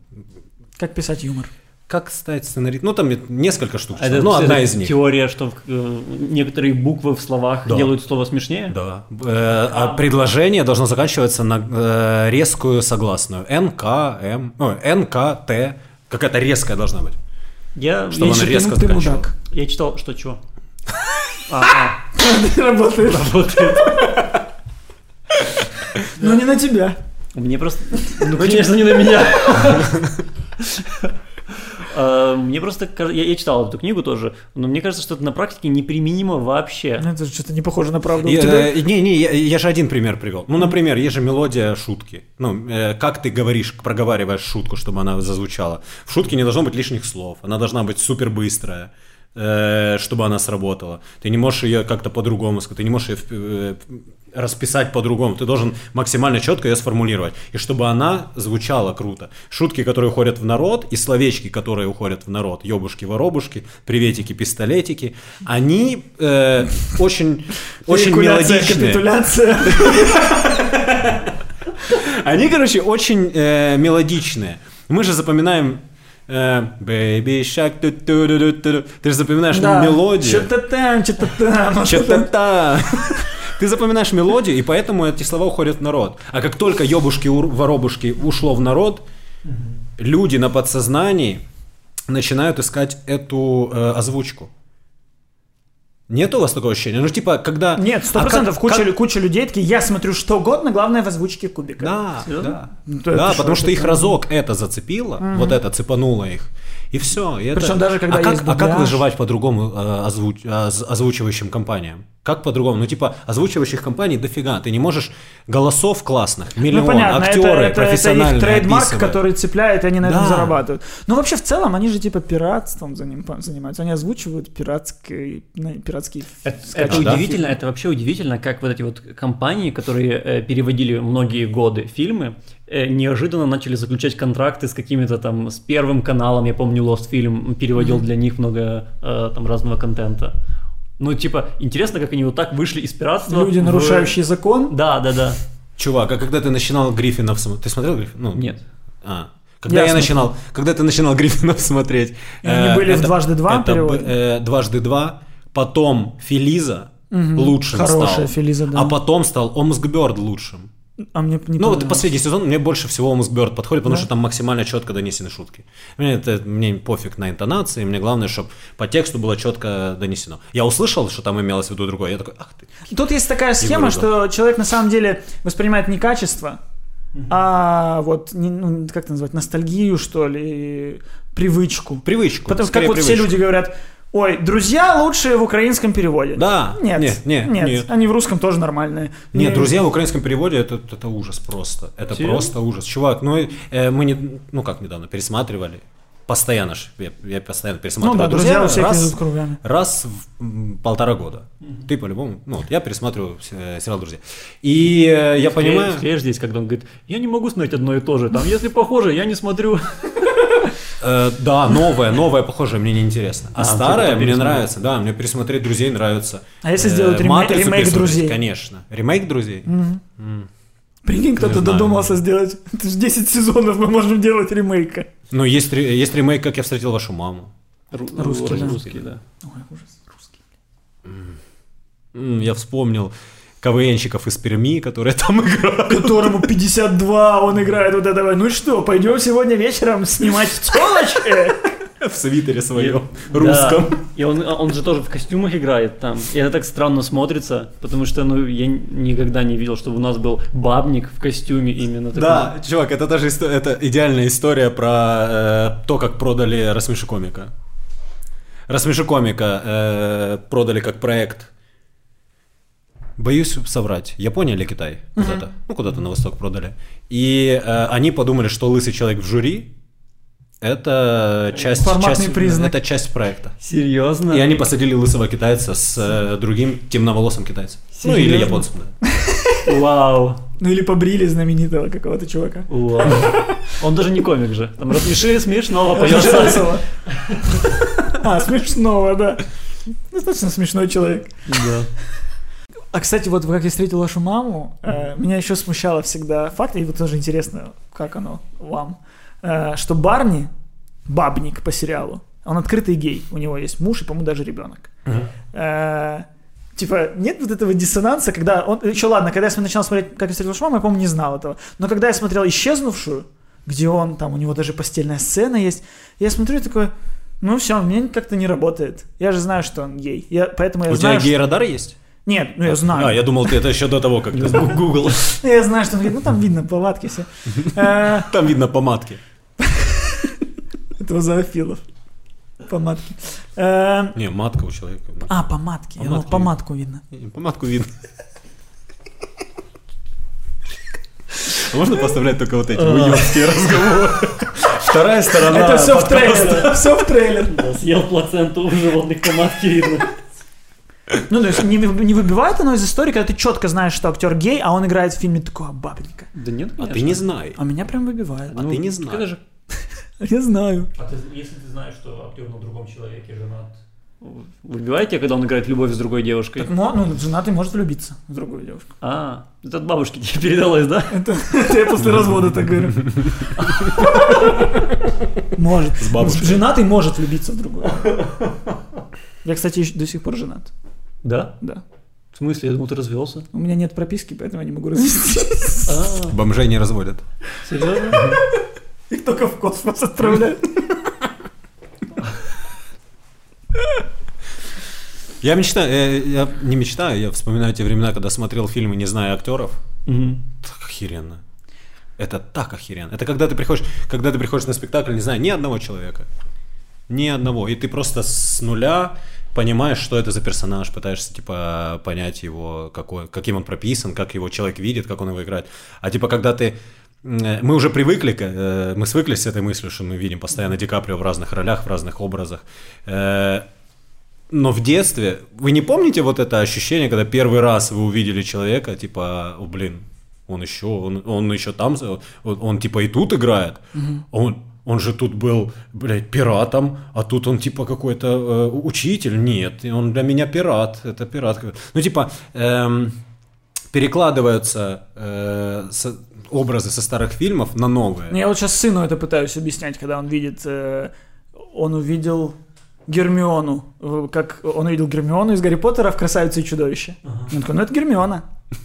Как писать юмор. Как стать сценаристом? Ну, там несколько штук. Это, ну, одна это из них. теория, что э, некоторые буквы в словах Да. делают слово смешнее. Да. Э, а предложение должно заканчиваться на э, резкую согласную. НК, М, ой, НК, Т. Какая-то резкая должна быть. Я, Чтобы я, она резко ты, мудак. я читал, что чего? А, а, Работает. работает. Но не на тебя. Мне просто... Ну, конечно, не на меня. А, Мне просто я, я читал эту книгу тоже, но мне кажется, что это на практике неприменимо вообще. Ну, Это что-то не похоже на правду. Я- тебя- э, Не, не, я, я же один пример привел. Ну, например, есть же мелодия шутки. Ну, э, как ты говоришь, проговариваешь шутку, чтобы она зазвучала. В шутке не должно быть лишних слов. Она должна быть супер быстрая, э, чтобы она сработала. Ты не можешь ее как-то по-другому сказать, ты не можешь ее расписать по-другому. Ты должен максимально четко ее сформулировать. И чтобы она звучала круто. Шутки, которые уходят в народ, и словечки, которые уходят в народ, ёбушки-воробушки, приветики, пистолетики, они э, очень, очень мелодичные. капитуляция. Они, короче, очень э, мелодичные. Мы же запоминаем э, Baby Shark, ту-ту-ду-ду-ду-ду. ты же запоминаешь Да. мелодию. Что-то там, что-то там. Чё-то-та. Ты запоминаешь мелодию, и поэтому эти слова уходят в народ. А как только ёбушки, воробушки ушло в народ, люди на подсознании начинают искать эту э, озвучку. Нет у вас такого ощущения? Ну, типа, когда... Нет, сто А процентов куча, как- куча людей такие, я смотрю что угодно, главное в озвучке кубика. Да, Серьезно? да. Ну, да, потому что их разок это зацепило, вот это цепануло их. И все. Причем даже когда а как, есть а как дубляж. выживать по-другому э, озвуч- оз- озвучивающим компаниям? Как по-другому? Ну, типа, озвучивающих компаний дофига. Ты не можешь голосов классных, миллион, ну, понятно, актеры это, это, это профессиональные их трейдмарк, описывают. который цепляет, и они на этом Да. зарабатывают. Но вообще в целом они же типа пиратством заним- занимаются. Они озвучивают пиратский, ну, пиратские Это, скачки. это да? удивительно, это вообще удивительно, как вот эти вот компании, которые э, переводили многие годы фильмы, э, неожиданно начали заключать контракты с какими-то там, с первым каналом, я помню, Lost Film переводил для них много э, там разного контента. Ну, типа, интересно, как они вот так вышли из пиратства. Люди, в- нарушающие закон. Да, да, да. Чувак, а когда ты начинал Гриффинов смотреть... Ты смотрел Гриффин? Ну, Нет. А. Когда Я я, начинал, когда ты начинал Гриффинов смотреть, И они были в «Дважды два» это э, дважды два, потом Филиза лучшим Хорошая стал, Фелиза, да. а потом стал Омскберд лучшим. А мне не Ну вот последний сезон мне больше всего Омскберд подходит, потому что там максимально четко донесены шутки. Мне это мне пофиг на интонации, мне главное, чтобы по тексту было четко донесено. Я услышал, что там имелось в виду другое, я такой, ах ты. Тут есть такая схема, что человек на самом деле воспринимает не качество, а вот, не- ну, как это назвать, ностальгию, что ли, привычку. Привычку. Потому как вот все люди говорят, ой, друзья лучшие в украинском переводе. Да. Нет, Нет, нет, нет, нет. они в русском тоже нормальные. Нет, И- друзья в украинском переводе это, это ужас просто. Это Серьезно? просто ужас. Чувак, ну э, мы не, ну как недавно пересматривали. Постоянно ж, я, я постоянно Ну пересматриваю. да, друзья у всех раз, кругами. раз в полтора года. Ты по-любому, ну вот я пересматриваю э, сериал «Друзья». И э, я понимаю... Склеишь здесь, когда он говорит, я не могу смотреть одно и то же. Там, если похоже, я не смотрю. Э, да, новое, новое, похоже, мне не интересно. А, А, старое типа мне нравится, да, мне пересмотреть друзей нравится. А если Э, сделать ремей- «Матрицу» ремейк «Друзей»? Конечно. Ремейк друзей. Прикинь, кто-то додумался сделать. Это же 10 сезонов мы можем делать ремейка. Ну, есть, есть ремейк, как я встретил вашу маму. Ру- Русский, да. Русский, да. Ой, ужас, русский. Я вспомнил КВНщиков из Перми, которые там играют. Которому 52, он играет вот этого. Ну что, пойдем сегодня вечером снимать телочки? В свитере своем, Да. русском. И он, он же тоже в костюмах играет там. И это так странно смотрится, потому что ну, я никогда не видел, чтобы у нас был бабник в костюме именно такой. Да, чувак, это даже исто- это идеальная история про э, то, как продали Рассмеши комика. Рассмеши комика э, продали как проект. Боюсь соврать. Япония или Китай? Куда-то. Ну, куда-то на восток продали. И э, они подумали, что лысый человек в жюри это часть, Форматный часть- признак. это часть проекта. Серьезно? И они посадили лысого китайца с э, другим темноволосым китайцем. Ну или Серьезно? японцем, да. Вау. Ну или побрили знаменитого какого-то чувака. Вау. Он даже не комик же. Там рассмеши смешного весело. А, смешного, да. Достаточно смешной человек. Да. А, кстати, вот как я встретил вашу маму, э, меня еще смущало всегда факт, и вот тоже интересно, как оно вам, э, что Барни, бабник по сериалу, он открытый гей, у него есть муж и, по-моему, даже ребенок. Э, Типа, нет вот этого диссонанса, когда он... Еще ладно, когда я начинал смотреть «Как я встретил вашу маму», я, по-моему, не знал этого. Но когда я смотрел «Исчезнувшую», где он, там, у него даже постельная сцена есть, я смотрю и такой, ну все, мне как-то не работает. Я же знаю, что он гей. Я, поэтому я У знаю, тебя что- гей-радар есть? Нет, ну я знаю. А, я думал, ты это еще до того, как ты гугл. Я знаю, что он говорит, ну там видно повадки все. Э, Там видно помадки. Это зоофилов. Помадки. Э, Не, матка у человека. А, помадки. Я думал, Помадки. помадку видно. Помадку видно. А Можно поставлять только вот эти уёбские разговоры? Вторая сторона Это все в трейлере. Все в трейлере. Съел плаценту у животных помадки видно. Ну, то есть не, не выбивает оно из истории, когда ты четко знаешь, что актер гей, а он играет в фильме такого бабника. Да нет, А ты не знай. А меня прям выбивает. А ты не знаешь. Же... Я знаю. А ты, если ты знаешь, что актер на другом человеке женат... Выбиваете, когда он играет любовь с другой девушкой? Так, мо- ну, женатый может влюбиться в другую девушку. А, это от бабушки тебе передалось, да? Это, это я после развода так говорю. Может. С бабушкой. Женатый может влюбиться в другую. Я, кстати, до сих пор женат. Да? Да. В смысле? Я думал, ты развелся. У меня нет прописки, поэтому я не могу развестись. А, Бомжей не разводят. серьезно? Их только в космос отправляют. Я мечтаю, э, я не мечтаю, я вспоминаю те времена, когда смотрел фильмы, не зная актеров. Мгм. Так охеренно. Это так охеренно. Это когда ты приходишь, когда ты приходишь на спектакль, не знаю, ни одного человека. Ни одного. И ты просто с нуля понимаешь, что это за персонаж, пытаешься, типа, понять его, какой, каким он прописан, как его человек видит, как он его играет. А типа, когда ты э, мы уже привыкли, э, мы свыклись с этой мыслью, что мы видим постоянно Ди Каприо в разных ролях, в разных образах. Э, Но в детстве, вы не помните вот это ощущение, когда первый раз вы увидели человека, типа, о, блин, он еще, он, он еще там, он, он, типа и тут играет, он, он же тут был, блядь, пиратом, а тут он типа какой-то э, учитель, нет, он для меня пират, это пират. Ну типа эм, перекладываются э, со- образы со старых фильмов на новые. Я вот сейчас сыну это пытаюсь объяснять, когда он видит, э, он увидел Гермиону, как он увидел Гермиону из Гарри Поттера в «Красавице и чудовище». Он такой, ну это Гермиона.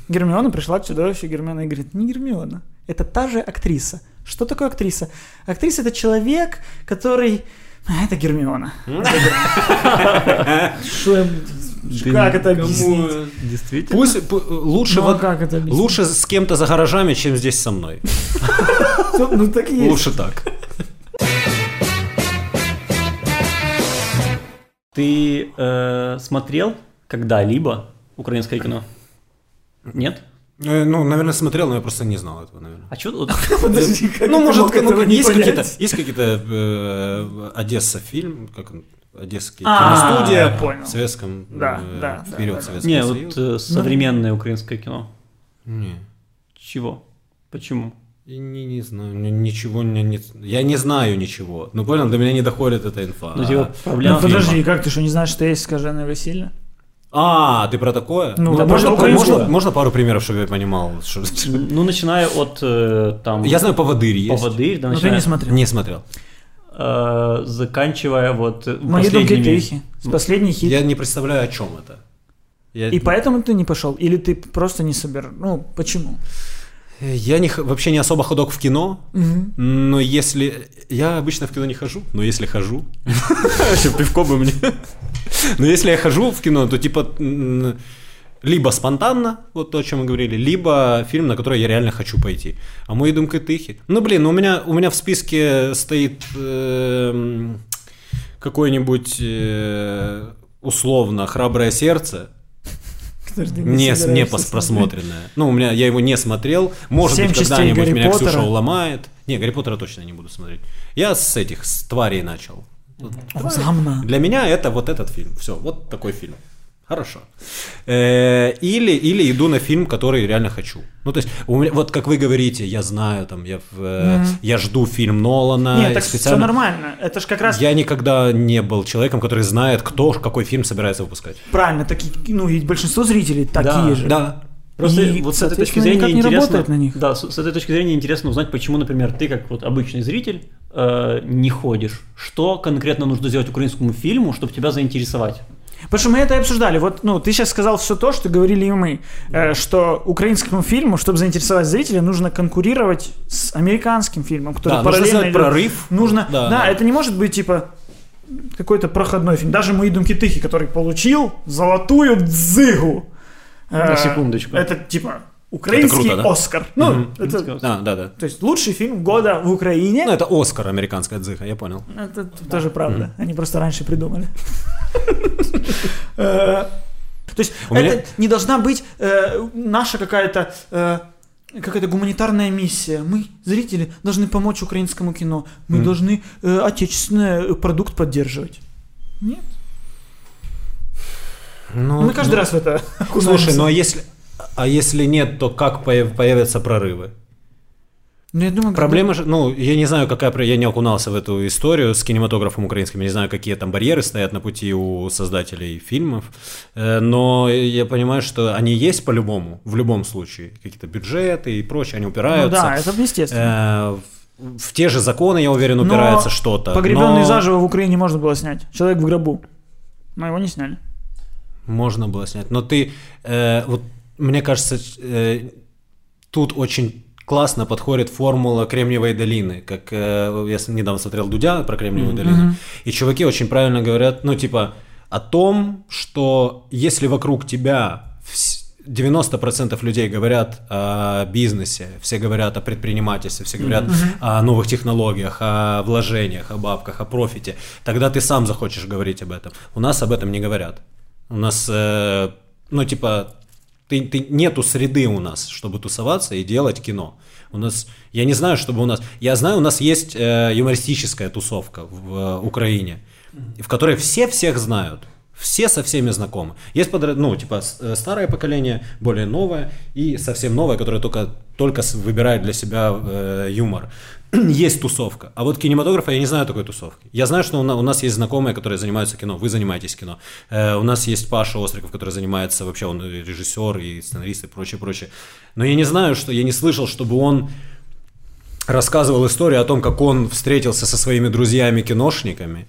Гермиона пришла к чудовищу, Гермиона и говорит, не Гермиона, это та же актриса. Что такое актриса? Актриса это человек, который... А, это Гермиона. Что я- Как это объяснить? Действительно? Пусть лучше, Ну, а лучше с кем-то за гаражами, чем здесь со мной. Ну так и есть. Лучше так. Ты э, смотрел когда-либо украинское кино? Нет? Э, Ну, наверное, смотрел, но я просто не знал этого, наверное. А что. Подожди, как Ну, может, есть какие-то, есть какие-то э, Одесса фильм, как он, Одесский А, киностудия, в советском, Да, э, да, да, вперед. Советский Не, вот современное украинское кино. Не, Чего? Почему? не, не знаю, ничего не, не- я не знаю ничего. Ну, понял, до меня не доходит эта инфа. Ну, типа, проблема... Ну, подожди, как ты что, не знаешь, что есть «Скаженое Василия»? А, ты про такое? Ну, да, можно, можно можно, можно пару примеров, чтобы я понимал? что- Ну, начиная от э, там... Я знаю, поводырь есть. Поводырь, да, Ну, ты не смотрел. Не смотрел. э, заканчивая вот Мои последними... С последний хит. Я не представляю, о чем это. Я, И поэтому ты не пошел? Или ты просто не собер... Ну, почему? я не, вообще не особо ходок в кино, Мгм. но если... Я обычно в кино не хожу, но если хожу... Вообще, пивко бы мне. Но если я хожу в кино, то типа... Либо спонтанно, вот то, о чем мы говорили, либо фильм, на который я реально хочу пойти. А мої думки тихі. Ну, блин, у меня, у меня в списке стоит эм, какое-нибудь э, условно «Храброе сердце», Подожди, не, не просмотренное. Ну, у меня я его не смотрел. Может быть, когда-нибудь меня Поттера. Ксюша уломает. Не, Гарри Поттера точно не буду смотреть. Я с этих, с тварей начал. Замна. Для меня это вот этот фильм. Все, вот такой фильм. Хорошо. Э, Или, или иду на фильм, который реально хочу. Ну, то есть, у меня, вот как вы говорите, я знаю, там, я, в, э, я жду фильм Нолана. Нет, так все специально... нормально. Это ж как раз Я никогда не был человеком, который знает, кто какой фильм собирается выпускать. правильно. Такие, ну, и большинство зрителей такие Да, же. Да. Просто И, вот с этой точки зрения никак не интересно, работает на них. Да, с, с этой точки зрения интересно узнать, почему, например, ты как вот обычный зритель э, не ходишь. Что конкретно нужно сделать украинскому фильму, чтобы тебя заинтересовать? Потому что мы это и обсуждали. Вот, ну, ты сейчас сказал все то, что говорили и мы, э, что украинскому фильму, чтобы заинтересовать зрителя, нужно конкурировать с американским фильмом, который Да, нужно параллельно сделать идет. прорыв. Нужно, Да, да, да. это не может быть типа какой-то проходной фильм. Даже мои думки тихи, который получил золотую дзыгу. На Э, секундочку. Это типа украинский круто, да? Оскар. Ну, Мгм. это, А, да, да. то есть лучший фильм года в Украине. Ну, это Оскар, американская дзыха, я понял. Это тоже правда. Они просто раньше придумали. Э, То есть У это меня- не должна быть э, наша какая-то э, какая-то гуманитарная миссия. Мы, зрители, должны помочь украинскому кино. Мы должны э, отечественный продукт поддерживать. Нет. Ну, Мы каждый ну, раз в это Слушай, ну а если, а если нет, то как появ- появятся прорывы? Ну, я думаю, Проблема же, ну, я не знаю, какая, я не окунался в эту историю с кинематографом украинским, я не знаю, какие там барьеры стоят на пути у создателей фильмов, э, но я понимаю, что они есть по-любому, в любом случае, какие-то бюджеты и прочее, они Ну упираются. да, это естественно. Э, в- в те же законы, я уверен, упирается что-то. Погребенный но заживо в Украине можно было снять. Человек в гробу. Но его не сняли. Можно было снять. Но ты, э, вот мне кажется, э, тут очень классно подходит формула Кремниевой долины, как э, я недавно смотрел Дудя про Кремниевую долину, и чуваки очень правильно говорят, ну типа о том, что если вокруг тебя вс- 90% людей говорят о бизнесе, все говорят о предпринимательстве, все говорят о новых технологиях, о вложениях, о бабках, о профите, тогда ты сам захочешь говорить об этом. У нас об этом не говорят. У нас, э, ну, типа, ты, ты, нету среды у нас, чтобы тусоваться и делать кино. У нас, я не знаю, чтобы у нас, я знаю, у нас есть э, юмористическая тусовка в э, Украине, в которой все всех знают. Все со всеми знакомы. Есть, подра- ну, типа, э, старое поколение, более новое, и совсем новое, которое только, только выбирает для себя э, юмор. есть тусовка. А вот кинематографа я не знаю такой тусовки. Я знаю, что у на- у нас есть знакомые, которые занимаются кино. Вы занимаетесь кино. Э, у нас есть Паша Остриков, который занимается вообще, он режиссер, и сценарист, и прочее, прочее. Но я не знаю, что я не слышал, чтобы он рассказывал историю о том, как он встретился со своими друзьями-киношниками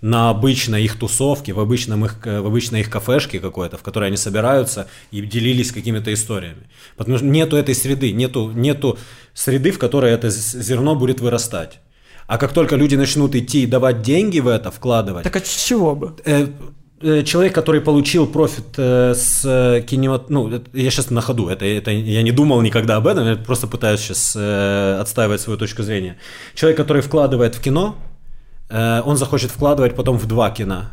на обычной их тусовке, в, обычном их, э, в обычной их кафешке какой-то, в которой они собираются и делились какими-то историями. Потому что нету этой среды, нету, нету среды, в которой это зерно будет вырастать. А как только люди начнут идти и давать деньги в это, вкладывать, Так а с чего бы? э, э, человек, который получил профит э, с кинемат... Ну, это- я сейчас на ходу, это, это я не думал никогда об этом, я просто пытаюсь сейчас э, отстаивать свою точку зрения. Человек, который вкладывает в кино, э, он захочет вкладывать потом в два кино,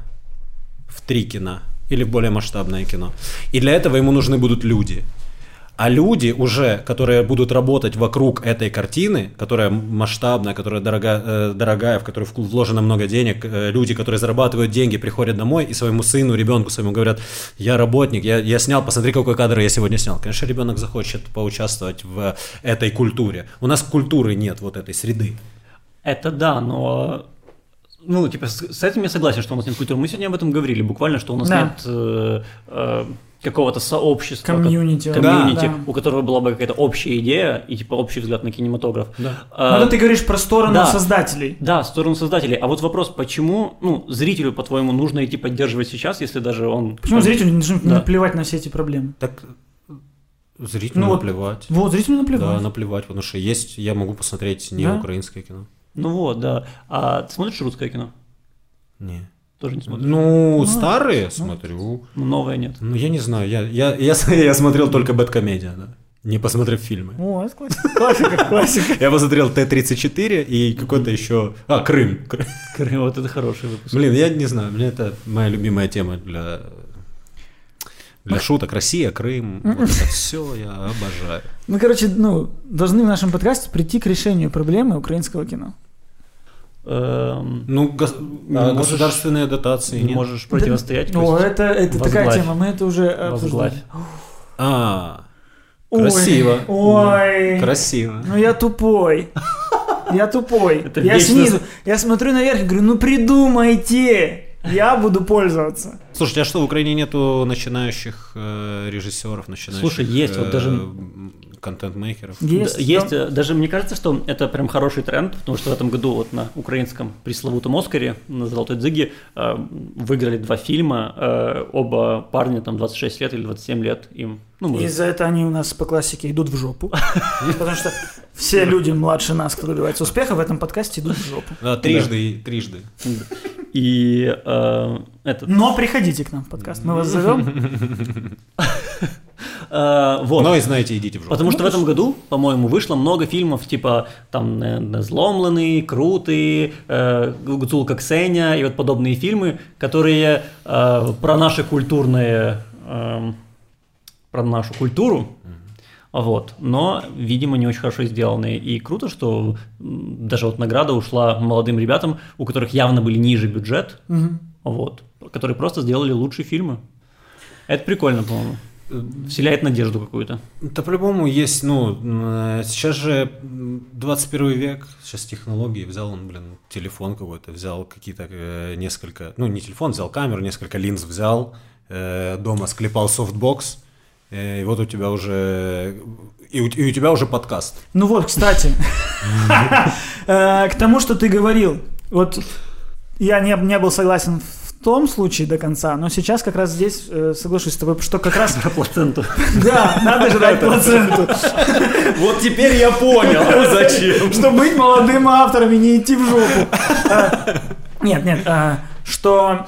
в три кино или в более масштабное кино. И для этого ему нужны будут люди. А люди уже, которые будут работать вокруг этой картины, которая масштабная, которая дорога, э, дорогая, в которую вложено много денег, э, люди, которые зарабатывают деньги, приходят домой и своему сыну, ребенку своему говорят, я работник, я, я снял, посмотри, какой кадр я сегодня снял. Конечно, ребенок захочет поучаствовать в этой культуре. У нас культуры нет вот этой среды. Это да, но ну, типа, с, с этим я согласен, что у нас нет культуры. Мы сегодня об этом говорили, буквально, что у нас Да. нет э, э, какого-то сообщества, Комьюнити. ко- комьюнити, Да. у которого была бы какая-то общая идея и типа общий взгляд на кинематограф. Да. А, Ну, это ты говоришь про сторону да. создателей. Да, сторону создателей. А вот вопрос, почему, ну, зрителю, по-твоему, нужно идти поддерживать сейчас, если даже он... Почему там, зрителю не должны Да. наплевать на все эти проблемы? Так зрителю Ну вот, наплевать. Вот, зрителю наплевать. Да, наплевать, потому что есть, я могу посмотреть не Да? украинское кино. Ну вот, да. А ты смотришь русское кино? Не. Тоже не смотришь? Ну, старые смотрю. Ну, Новое нет. Ну, я не знаю, я, я, я, я смотрел только Бэткомедия, да. Не посмотрев фильмы. О, это классика. Классика, классика. Я посмотрел Т-34 и какой-то еще... А, Крым. Крым. Крым, Вот это хороший выпуск. Блин, я не знаю, мне это моя любимая тема для, для шуток. Россия, Крым, вот это все я обожаю. Мы, короче, ну, должны в нашем подкасте прийти к решению проблемы украинского кино. Эм, Ну, гос- а можешь- государственные дотации не нет. можешь противостоять. О, пусть это, это такая тема, мы это уже обсуждали. А, Красиво. Ой. красиво. Ну я тупой. Я тупой. Это я вечно- снизу, я смотрю наверх и говорю, ну придумайте. Я буду пользоваться. Слушайте, а что, в Украине нету начинающих э, режиссеров, начинающих Слушай, есть, вот даже- контент-мейкеров? Есть. Да, есть, э, даже мне кажется, что это прям хороший тренд, потому что в этом году вот на украинском пресловутом Оскаре на Золотой Дзиге э, выиграли два фильма, э, оба парня там 26 лет или 27 лет им. Ну, И может, за это они у нас по классике идут в жопу. Потому что все люди младше нас, кто добивается успеха, в этом подкасте идут в жопу. Да, трижды, и трижды. И э, этот, Но приходите к нам в подкаст, мы вас зовем. э, вот. Но и знаете, идите в жопу. Потому что в этом году, по-моему, вышло много фильмов, типа там «Зломленный», «Крутый», э, «Гуцулка Ксения» и вот подобные фильмы, которые э, про наши культурные, э, про нашу культуру, вот. Но, видимо, не очень хорошо сделанные. И круто, что даже вот награда ушла молодым ребятам, у которых явно были ниже бюджет, вот, которые просто сделали лучшие фильмы. Это прикольно, по-моему. Вселяет надежду какую-то. Да по-любому есть, ну, э, сейчас же м, 21 век, сейчас технологии, взял он, блин, телефон какой-то, взял какие-то э, несколько, ну, не телефон, взял камеру, несколько линз взял, э, дома склепал софтбокс, э, и вот у тебя уже, и у, и у тебя уже подкаст. Ну вот, кстати, э, к тому, что ты говорил, вот я не, не был согласен в том случае до конца, но сейчас как раз здесь э, соглашусь с тобой, что как раз... Про плаценту. Да, надо жрать плаценту. Вот теперь я понял, зачем. Чтобы быть молодым автором и не идти в жопу. А, Нет, нет, а, что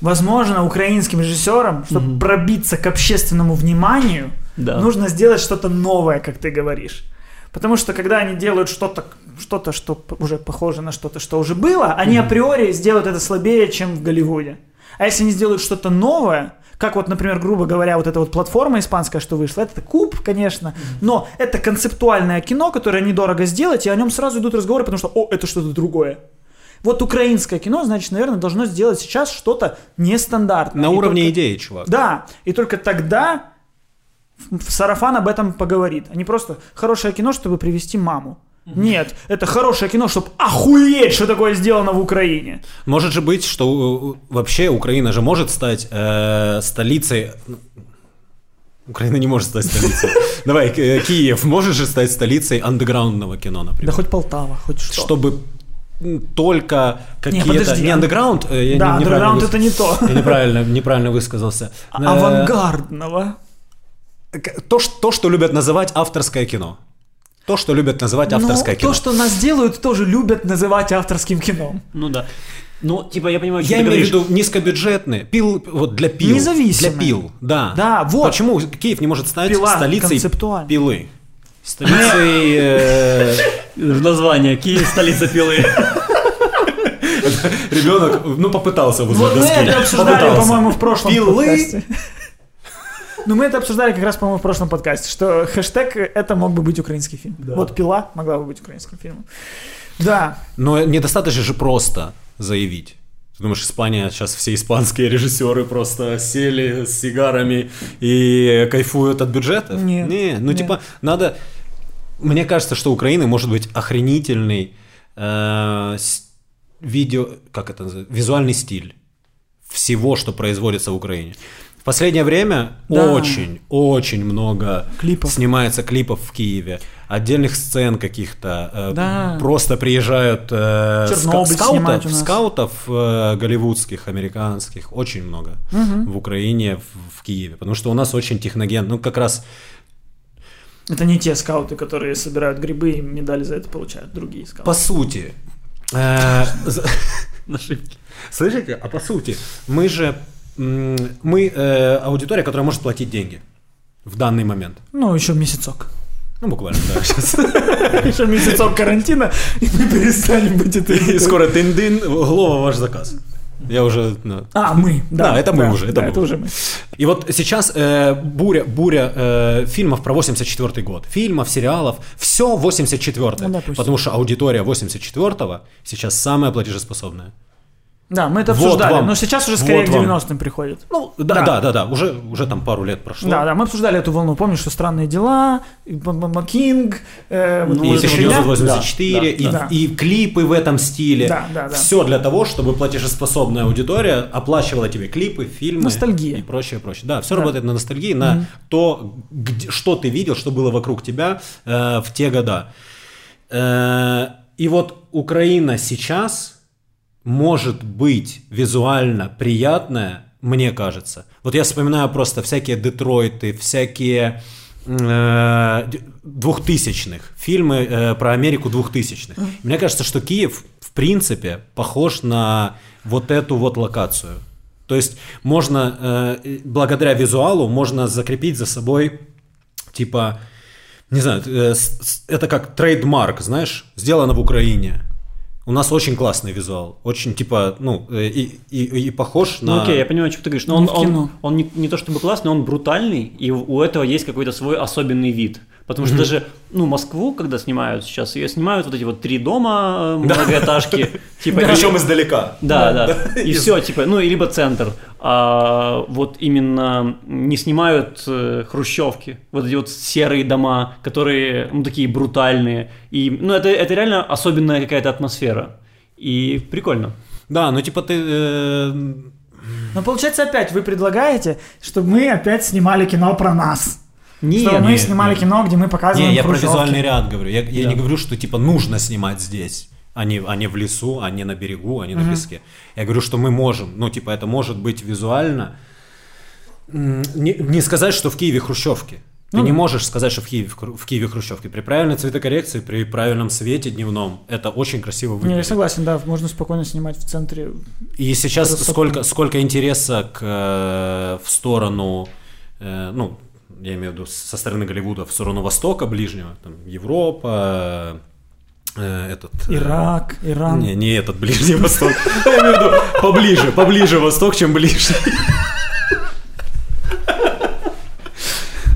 возможно украинским режиссерам, чтобы пробиться к общественному вниманию, Да. нужно сделать что-то новое, как ты говоришь. Потому что когда они делают что-то, что-то, что уже похоже на что-то, что уже было, они априори сделают это слабее, чем в Голливуде. А если они сделают что-то новое, как вот, например, грубо говоря, вот эта вот платформа испанская, что вышла, это куб, конечно, но это концептуальное кино, которое недорого сделать, и о нем сразу идут разговоры, потому что, о, это что-то другое. Вот украинское кино, значит, наверное, должно сделать сейчас что-то нестандартное. На И уровне только- идеи, чувак. да, и только тогда сарафан об этом поговорит, а не просто хорошее кино, чтобы привести маму. Нет, это хорошее кино, чтобы охуеть, что такое сделано в Украине. Может же быть, что э, вообще Украина же может стать э, столицей... ну, Украина не может стать столицей. Давай, э, Киев может же стать столицей андеграундного кино, Да например. хоть Полтава, хоть что. Чтобы только какие-то... подожди, Не ан- андеграунд, э, я Да, не- андеграунд выс- это не то. Я неправильно, неправильно высказался. А- Э, Авангардного. То, то, что любят называть авторское кино. То, что любят называть Но авторское кино. Ну, то, что нас делают, тоже любят называть авторским кино. Ну да. Ну, типа, я понимаю, что Я ты имею в виду низкобюджетные, пил, вот для пил. Независимые. Для пил, да. Да, вот. Почему Киев не может стать Пила, столицей концептуально. пилы? Столицей... Название Киев, столица пилы. Ребенок, ну, попытался возле Вот мы это обсуждали, по-моему, в прошлом Пилы. подкасте. Ну, мы это обсуждали как раз, по-моему, в прошлом подкасте, что хэштег это мог бы быть украинский фильм. Вот пила могла бы быть украинским фильмом. Да, Но недостаточно же просто заявить. Ты думаешь, Испания, сейчас все испанские режиссеры просто сели с сигарами и кайфуют от бюджетов? Нет, Не, ну нет. типа надо... Мне кажется, что Украины может быть охренительный э, видео... Как это называется? Визуальный стиль всего, что производится в Украине. В последнее время Да. очень, очень много Клипов. снимается клипов в Киеве, отдельных сцен каких-то. э, Да. Просто приезжают э, ска- скаутов, скаутов э, голливудских, американских, очень много в Украине, в, в Киеве. Потому что у нас очень техноген. Ну, как раз это не те скауты, которые собирают грибы и медали за это получают, другие скауты. по сути. э. Слышите? А по сути, мы же мы э, аудитория, которая может платить деньги в данный момент. Ну, еще месяцок. Ну, буквально, да, сейчас. Еще месяцок карантина, и мы перестанем быть этой... И скоро тын-дын, Глова ваш заказ. Я уже... ну. А, мы. Да, Да, это мы уже, это да, мы это уже. мы. И вот сейчас э, буря, буря э, фильмов про 84 год. Фильмов, сериалов, все 84 Ну, допустим. Потому что аудитория 84-го сейчас самая платежеспособная. Да, мы это Вот обсуждали, вам. но сейчас уже скорее Вот к вам. 90-м приходит. Ну, да, Да. да, да, да, уже, уже там пару лет прошло. Да, да, мы обсуждали эту волну. Помнишь, что странные дела, и Б- Б- Б- Кинг, э, вот И эта фигня? 1984, Да, и, да. и клипы в этом стиле. Да, да, да. Все для того, чтобы платежеспособная аудитория оплачивала тебе клипы, фильмы Ностальгия. и прочее, прочее. Да, все Да. работает на ностальгии, на то, где- что ты видел, что было вокруг тебя э, в те года. Э, и вот Украина сейчас может быть визуально приятная, мне кажется. Вот я вспоминаю просто всякие Детройты, всякие э, двухтысячных, фильмы э, про Америку двухтысячных. Мне кажется, что Киев, в принципе, похож на вот эту вот локацию. То есть можно, э, благодаря визуалу, можно закрепить за собой, типа, не знаю, э, это как трейдмарк, знаешь, сделано в Украине. У нас очень классный визуал, очень типа, ну, э, и, и, и похож Ну на... окей, я понимаю, что ты говоришь, но он, он, он не, не то чтобы классный, он брутальный, и у этого есть какой-то свой особенный вид. Потому что даже, ну, Москву, когда снимают сейчас, ее снимают вот эти вот три дома э, многоэтажки. Типа, Причем издалека. Да, да. И все, типа, ну, либо центр. А вот именно не снимают э, хрущевки, вот эти вот серые дома, которые, ну, такие брутальные. И, ну, это, это реально особенная какая-то атмосфера. И прикольно. Да, ну типа ты... э, Но получается опять вы предлагаете, чтобы мы опять снимали кино про нас. Нет, чтобы мы нет, снимали нет. кино, где мы показываем Не, я про визуальный ряд говорю. Я, я Да. не говорю, что типа нужно снимать здесь, а не, а не в лесу, а не на берегу, а не на песке. Я говорю, что мы можем. Ну, типа, это может быть визуально. Не, не сказать, что в Киеве хрущевки. Ты Ну не можешь сказать, что в Киеве, в Киеве хрущевки. При правильной цветокоррекции, при правильном свете дневном, это очень красиво Не, я выглядит. согласен, да, можно спокойно снимать в центре. И сейчас сколько, сколько интереса к, э, в сторону, э, ну, я имею в виду со стороны Голливуда, в сторону Востока ближнего, там, Европа, э, этот... э, Ирак, Иран. Не, не этот Ближний Восток. Я имею в виду поближе, поближе Восток, чем ближний.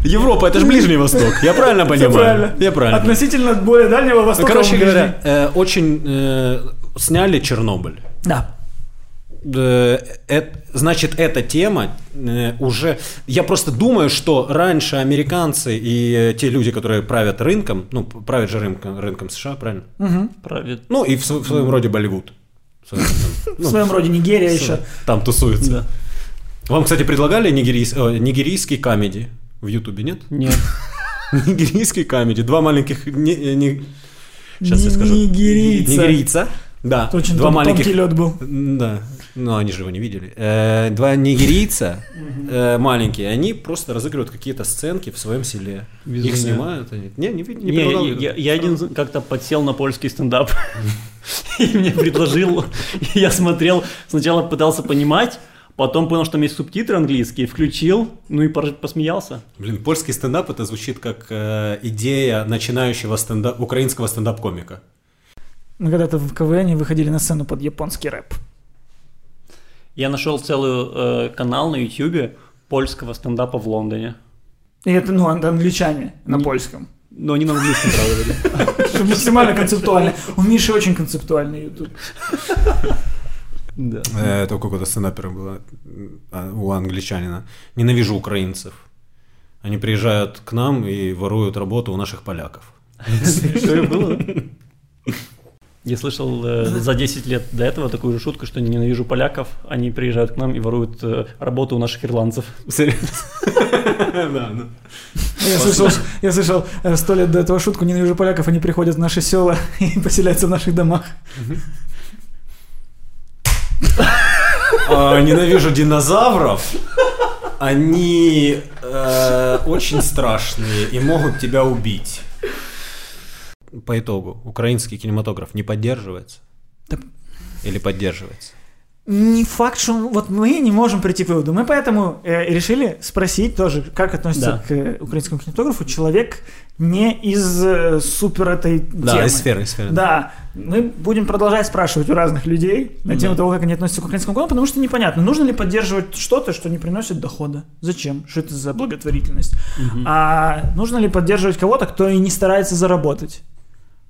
Европа, это же Ближний Восток. Я правильно понимаю? правильно. Я правильно. Относительно более дальнего востока. короче говоря, э, очень э, сняли Чернобыль. Да. Э, значит, эта тема э, уже... Я просто думаю, что раньше американцы и э, те люди, которые правят рынком, ну, правят же рынком, рынком США, правильно? Правит. Ну, и в, в своем роде Болливуд. В своем ну, роде Нигерия еще. Там тусуется. Вам, кстати, предлагали нигерийс- нигерийский камеди в Ютубе, нет? Нет. Нигерийский камеди. Два маленьких... не- не- Сейчас я скажу. Нигерийца. Нигерийца. Да. Очень два тон- маленьких... тонкий лед был. Да, но они же его не видели. Э, Два нигерийца э, маленькие, они просто разыгрывают какие-то сценки в своем селе. Их Безумие. снимают. Они... Не, не, не Не, я, я один как-то подсел на польский стендап и мне предложил, я смотрел, сначала пытался понимать, потом понял, что там есть субтитры английские, включил, ну и посмеялся. Блин, польский стендап это звучит как э, идея начинающего стендап, украинского стендап-комика. Мы когда-то в КВН выходили на сцену под японский рэп. Я нашел целый э, канал на ютюбе польского стендапа в Лондоне. И это, ну, ан- англичане на Не- польском. Но они на английском, правда, были. Максимально концептуально. У Миши очень концептуальный ютуб. Да. Э, Это у какого-то стендапера было, а, у англичанина. Ненавижу украинцев. Они приезжают к нам и воруют работу у наших поляков. Что и было? Я слышал э, за 10 лет до этого такую же шутку, что ненавижу поляков, они приезжают к нам и воруют э, работу у наших ирландцев. Я слышал, я слышал э, сто лет до этого шутку, ненавижу поляков, они приходят в наши села и поселяются в наших домах. А, Ненавижу динозавров. Они э, очень страшные и могут тебя убить. По итогу, украинский кинематограф не поддерживается? Да. Или поддерживается? Не факт, что вот мы не можем прийти к выводу. Мы поэтому э, решили спросить тоже, как относится Да. к э, украинскому кинематографу человек не из э, супер этой Да, темы. из сферы, из сферы. Да, мы будем продолжать спрашивать у разных людей на тему Да. того, как они относятся к украинскому кино, потому что непонятно, нужно ли поддерживать что-то, что не приносит дохода. Зачем? Что это за благотворительность? А нужно ли поддерживать кого-то, кто и не старается заработать?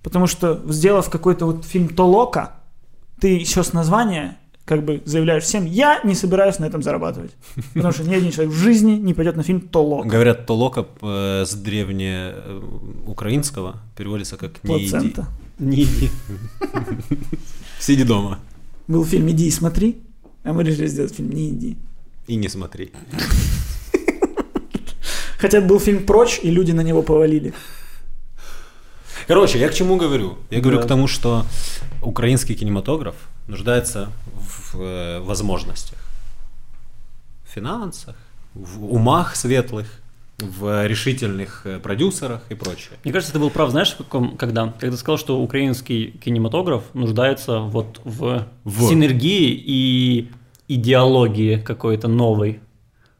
Потому что, сделав какой-то вот фильм Толока, ты еще с названия как бы заявляешь всем, я не собираюсь на этом зарабатывать. Потому что ни один человек в жизни не пойдет на фильм Толок. Говорят, толока э, с древнеукраинского переводится как «не иди». Плацента. Не иди. Сиди дома Был фильм «Иди и смотри», а мы решили сделать фильм «Не иди». и не смотри. Хотя был фильм «Прочь», и люди на него повалили. Короче, я к чему говорю? Я говорю Да. к тому, что украинский кинематограф нуждается в э, возможностях. В финансах, в умах светлых, в решительных э, продюсерах и прочее. Мне кажется, ты был прав, знаешь, в каком, когда? Когда сказал, что украинский кинематограф нуждается вот в, В. синергии и идеологии какой-то новой.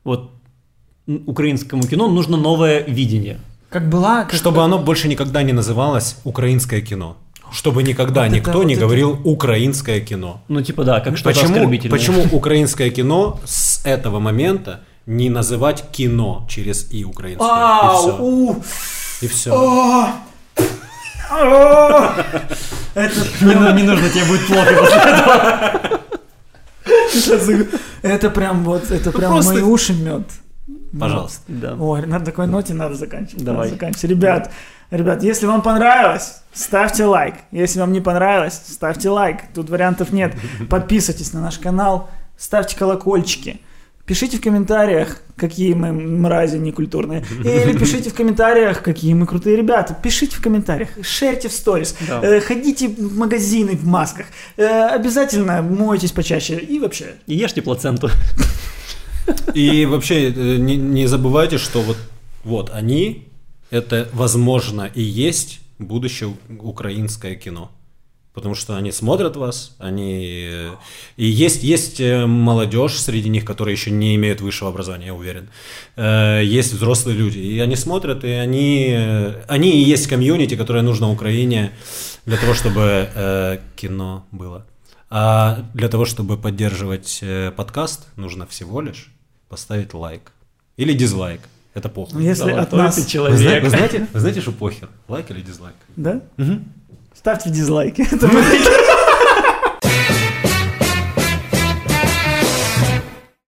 Вот украинскому кино нужно новое видение. Как была... Как... Чтобы оно больше никогда не называлось украинское кино. Чтобы никогда Вот это- никто вот не это- говорил украинское кино. Ну, типа, да, как что-то Почему, оскорбительное. почему украинское кино с этого момента не называть кино через и украинское? Ау, и все. Это Не, ну, нужно, тебе будет плохо после этого. Это прям вот, это прям просто- мои уши мед. Пожалуйста. Да. Ой, на такой ноте надо заканчивать. Давай. Надо заканчивать. Ребят, ребят, если вам понравилось, ставьте лайк. Если вам не понравилось, ставьте лайк. Тут вариантов нет. Подписывайтесь на наш канал, ставьте колокольчики. Пишите в комментариях, какие мы мрази некультурные. Или пишите в комментариях, какие мы крутые ребята. Пишите в комментариях, шерьте в сторис. Да. Э, ходите в магазины в масках. Э, обязательно мойтесь почаще. И вообще, И ешьте плаценту. И вообще э, не, забывайте, что вот, вот они, это возможно и есть будущее украинское кино. Потому что они смотрят вас, они... э, И есть, есть э, молодежь среди них, которые еще не имеют высшего образования, я уверен. Есть взрослые люди, и они смотрят, и они... Они и есть комьюнити, которое нужно Украине для того, чтобы кино было. А для того, чтобы поддерживать подкаст, нужно всего лишь поставить лайк. Или дизлайк. Это похуй. ну, если от Золотой нас... ты Вы, зна- человек. вы знаете, вы знаете, что похер? Лайк или дизлайк? Да? Ставьте дизлайки.